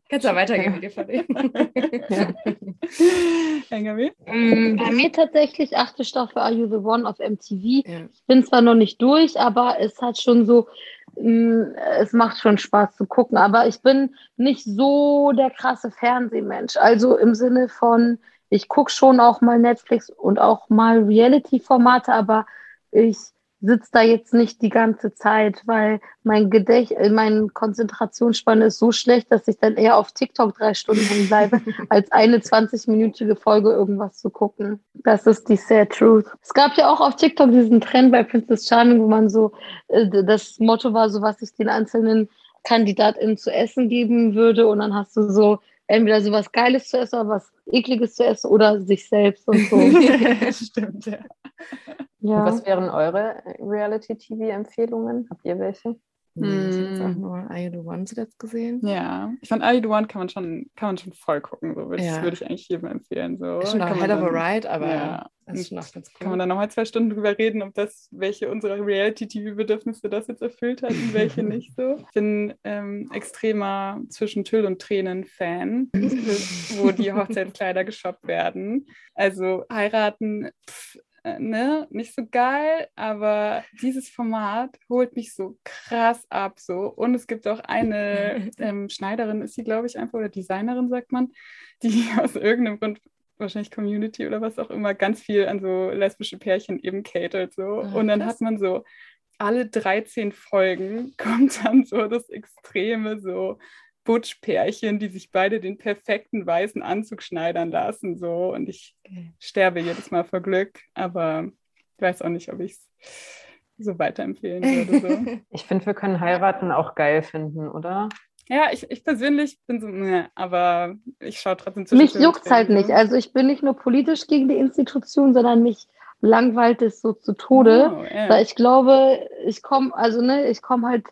Kannst du ja weitergeben, die DVD. Engami? Mm, bei mir tatsächlich achte Staffel Are You The One auf MTV. Ja. Ich bin zwar noch nicht durch, aber es hat schon so mm, es macht schon Spaß zu gucken, aber ich bin nicht so der krasse Fernsehmensch. Also im Sinne von, ich gucke schon auch mal Netflix und auch mal Reality-Formate, aber ich sitze da jetzt nicht die ganze Zeit, weil mein Gedächt, äh, meine Konzentrationsspanne ist so schlecht, dass ich dann eher auf TikTok drei Stunden bleibe, als eine 20-minütige Folge irgendwas zu gucken. Das ist die sad truth. Es gab ja auch auf TikTok diesen Trend bei Princess Charming, wo man so, äh, das Motto war so, was ich den einzelnen KandidatInnen zu essen geben würde und dann hast du so entweder sowas Geiles zu essen oder was Ekliges zu essen oder sich selbst und so. Stimmt, ja. ja. was wären eure Reality-TV-Empfehlungen? Habt ihr welche? Hm. Ich habe jetzt auch nur I Do One zuletzt gesehen. Ja, ich fand I Do One kann man schon, kann man schon voll gucken. So würde, ja. ich, würde ich eigentlich jedem empfehlen. So. Ist schon noch Head of a Ride, aber ja. das ist schon auch ganz cool. Kann man dann nochmal zwei Stunden drüber reden, ob das, welche unserer Reality-TV-Bedürfnisse das jetzt erfüllt hat und welche nicht so. Ich bin ähm, extremer zwischen Tüll und Tränen-Fan, wo die Hochzeitskleider geshoppt werden. Also heiraten, pff, äh, ne, nicht so geil, aber dieses Format holt mich so krass ab so. Und es gibt auch eine ähm, Schneiderin, ist sie, glaube ich, einfach, oder Designerin, sagt man, die aus irgendeinem Grund, wahrscheinlich Community oder was auch immer, ganz viel an so lesbische Pärchen eben catert so. Oh, und dann krass. hat man so alle 13 Folgen kommt dann so das Extreme, so Butch-Pärchen, die sich beide den perfekten weißen Anzug schneidern lassen. So. Und ich sterbe jedes Mal vor Glück, aber ich weiß auch nicht, ob ich es so weiterempfehlen würde. So. Ich finde, wir können heiraten auch geil finden, oder? Ja, ich, ich persönlich bin so, ne, aber ich schaue trotzdem zu. Mich juckt halt nicht. Also ich bin nicht nur politisch gegen die Institution, sondern mich langweilt es so zu Tode. Oh, yeah. Weil ich glaube, ich komme, also ne, ich komme halt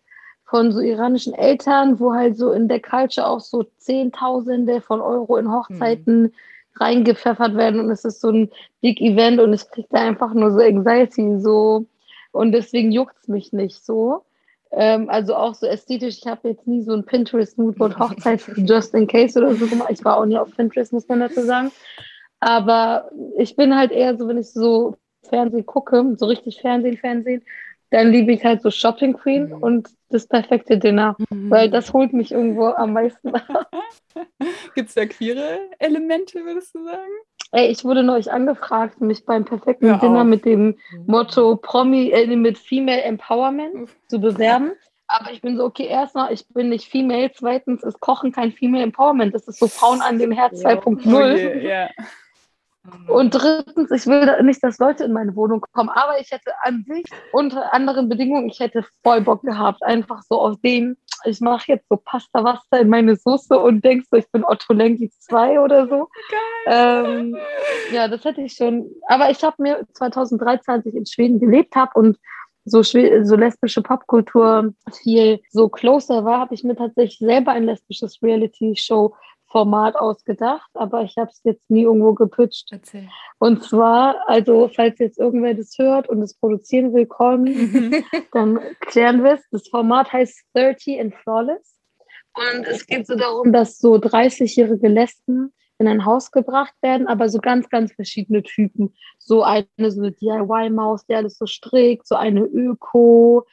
von so iranischen Eltern, wo halt so in der Culture auch so Zehntausende von Euro in Hochzeiten mhm. reingepfeffert werden und es ist so ein Big Event und ich kriege da einfach nur so Anxiety so und deswegen juckt es mich nicht so. Ähm, also auch so ästhetisch, ich habe jetzt nie so ein Pinterest Moodboard Hochzeit just in case oder so gemacht. Ich war auch nie auf Pinterest, muss man dazu sagen. Aber ich bin halt eher so, wenn ich so Fernsehen gucke, so richtig Fernsehen, Fernsehen, dann liebe ich halt so Shopping Queen mhm. und das perfekte Dinner, mhm. weil das holt mich irgendwo am meisten ab. Gibt es da queere Elemente, würdest du sagen? Ey, ich wurde neulich angefragt, mich beim perfekten Hör Dinner auf. mit dem mhm. Motto Promi, äh, mit Female Empowerment zu bewerben. Aber ich bin so, okay, erstmal, ich bin nicht Female, zweitens ist Kochen kein Female Empowerment. Das ist so Frauen an dem Herz 2.0. Okay, yeah. Und drittens, ich will nicht, dass Leute in meine Wohnung kommen, aber ich hätte an sich unter anderen Bedingungen, ich hätte voll Bock gehabt, einfach so aus dem, ich mache jetzt so Pasta Wasta in meine Soße und denkst so, ich bin Otto Lengi 2 oder so. Ähm, ja, das hätte ich schon. Aber ich habe mir 2013, als ich in Schweden gelebt habe und so, so lesbische Popkultur viel so closer war, habe ich mir tatsächlich selber ein lesbisches Reality-Show Format ausgedacht, aber ich habe es jetzt nie irgendwo gepitcht. Erzähl. Und zwar, also falls jetzt irgendwer das hört und es produzieren will, kommen, dann klären wir es. Das Format heißt 30 and Flawless. Und es geht so darum, dass so 30-jährige Lesben in ein Haus gebracht werden, aber so ganz, ganz verschiedene Typen. So eine so eine DIY-Maus, die alles so strickt, so eine Öko,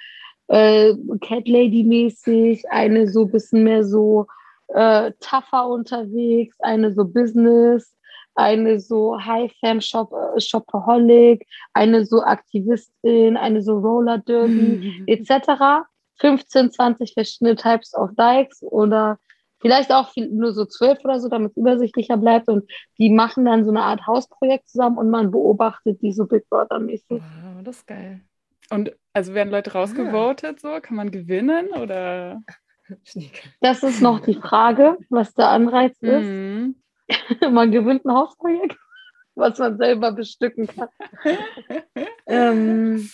äh, Cat Lady-mäßig, eine so ein bisschen mehr so äh, tougher unterwegs, eine so Business, eine so High-Fam-Shop, äh, eine so Aktivistin, eine so Roller Derby, mhm. etc. 15, 20 verschiedene Types of Dykes oder vielleicht auch viel, nur so zwölf oder so, damit es übersichtlicher bleibt. Und die machen dann so eine Art Hausprojekt zusammen und man beobachtet die so Big Brother-mäßig. Wow, das ist geil. Und also werden Leute rausgevotet, so? Kann man gewinnen oder? Das ist noch die Frage, was der Anreiz ist. Mhm. man gewinnt ein Hausprojekt, was man selber bestücken kann. ähm,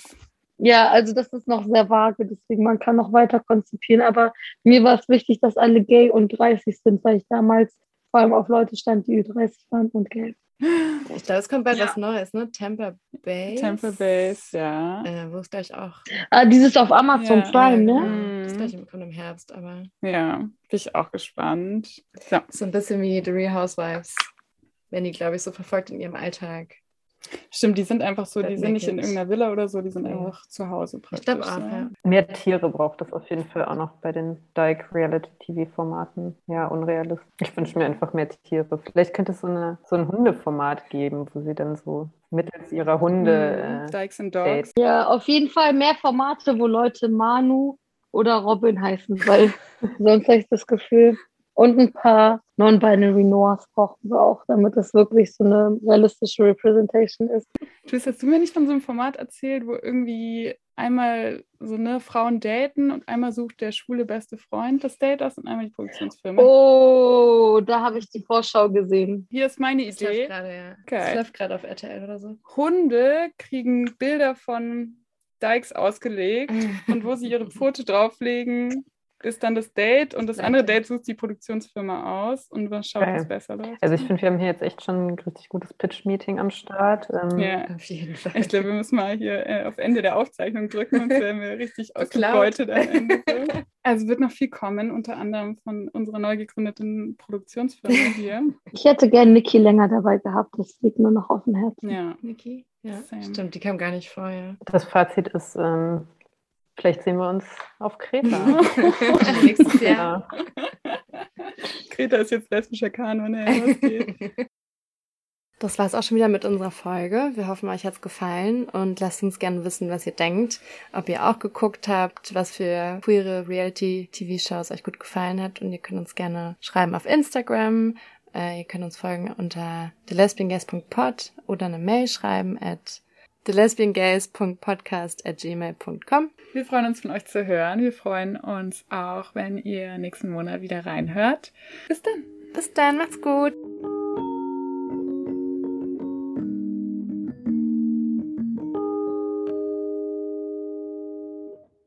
ja, also das ist noch sehr vage, deswegen man kann noch weiter konzipieren. Aber mir war es wichtig, dass alle gay und 30 sind, weil ich damals vor allem auf Leute stand, die Ü30 waren und gay. Ich glaube, es kommt bald ja. was Neues, ne? Tampa Bay. Tampa Base, ja. Äh, wo es gleich auch. Ah, dieses auf Amazon ja. Prime, ne? Mhm. Das gleich kommt im Herbst, aber. Ja, bin ich auch gespannt. So, so ein bisschen wie The Real Housewives. Wenn die, glaube ich, so verfolgt in ihrem Alltag. Stimmt, die sind einfach so, die sind nicht in irgendeiner Villa oder so, die sind ja. einfach zu Hause praktisch. Ich glaube auch, ja. Mehr Tiere braucht es auf jeden Fall auch noch bei den Dyke Reality-TV-Formaten. Ja, unrealistisch. Ich wünsche mir einfach mehr Tiere. Vielleicht könnte es so, eine, so ein Hundeformat geben, wo sie dann so mittels ihrer Hunde. Mhm. Äh, Dykes and Dogs. Ja, auf jeden Fall mehr Formate, wo Leute Manu oder Robin heißen, weil sonst habe ich das Gefühl, und ein paar Non-Binary Noirs brauchen wir auch, damit das wirklich so eine realistische Representation ist. Tschüss, hast du mir nicht von so einem Format erzählt, wo irgendwie einmal so eine Frauen daten und einmal sucht der schwule beste Freund das Date aus und einmal die Produktionsfirma? Oh, da habe ich die Vorschau gesehen. Hier ist meine das Idee. Läuft grade, ja. okay. Das läuft gerade auf RTL oder so. Hunde kriegen Bilder von Dykes ausgelegt und wo sie ihre Pfote drauflegen, ist dann das Date und das andere Date sucht die Produktionsfirma aus und was schaut, okay. was besser läuft. Also ich finde, wir haben hier jetzt echt schon ein richtig gutes Pitch-Meeting am Start. Ähm, ja, auf jeden Fall. Ich glaube, wir müssen mal hier äh, auf Ende der Aufzeichnung drücken, sonst werden wir richtig ausgebeutet am Ende. Also wird noch viel kommen, unter anderem von unserer neu gegründeten Produktionsfirma hier. Ich hätte gerne Niki länger dabei gehabt, das liegt nur noch auf dem Herzen. Ja, Niki. Ja, Same. stimmt, die kam gar nicht vorher. Das Fazit ist, ähm, Vielleicht sehen wir uns auf Kreta. Nächstes Jahr. Kreta ist jetzt lesbischer Kanon. Ne? Das war es auch schon wieder mit unserer Folge. Wir hoffen, euch hat es gefallen und lasst uns gerne wissen, was ihr denkt. Ob ihr auch geguckt habt, was für queere Reality-TV-Shows euch gut gefallen hat. Und ihr könnt uns gerne schreiben auf Instagram. Äh, ihr könnt uns folgen unter thelesbianguest.pod oder eine Mail schreiben at thelesbiangays.podcast.gmail.com. Wir freuen uns von euch zu hören. Wir freuen uns auch, wenn ihr nächsten Monat wieder reinhört. Bis dann. Bis dann, macht's gut.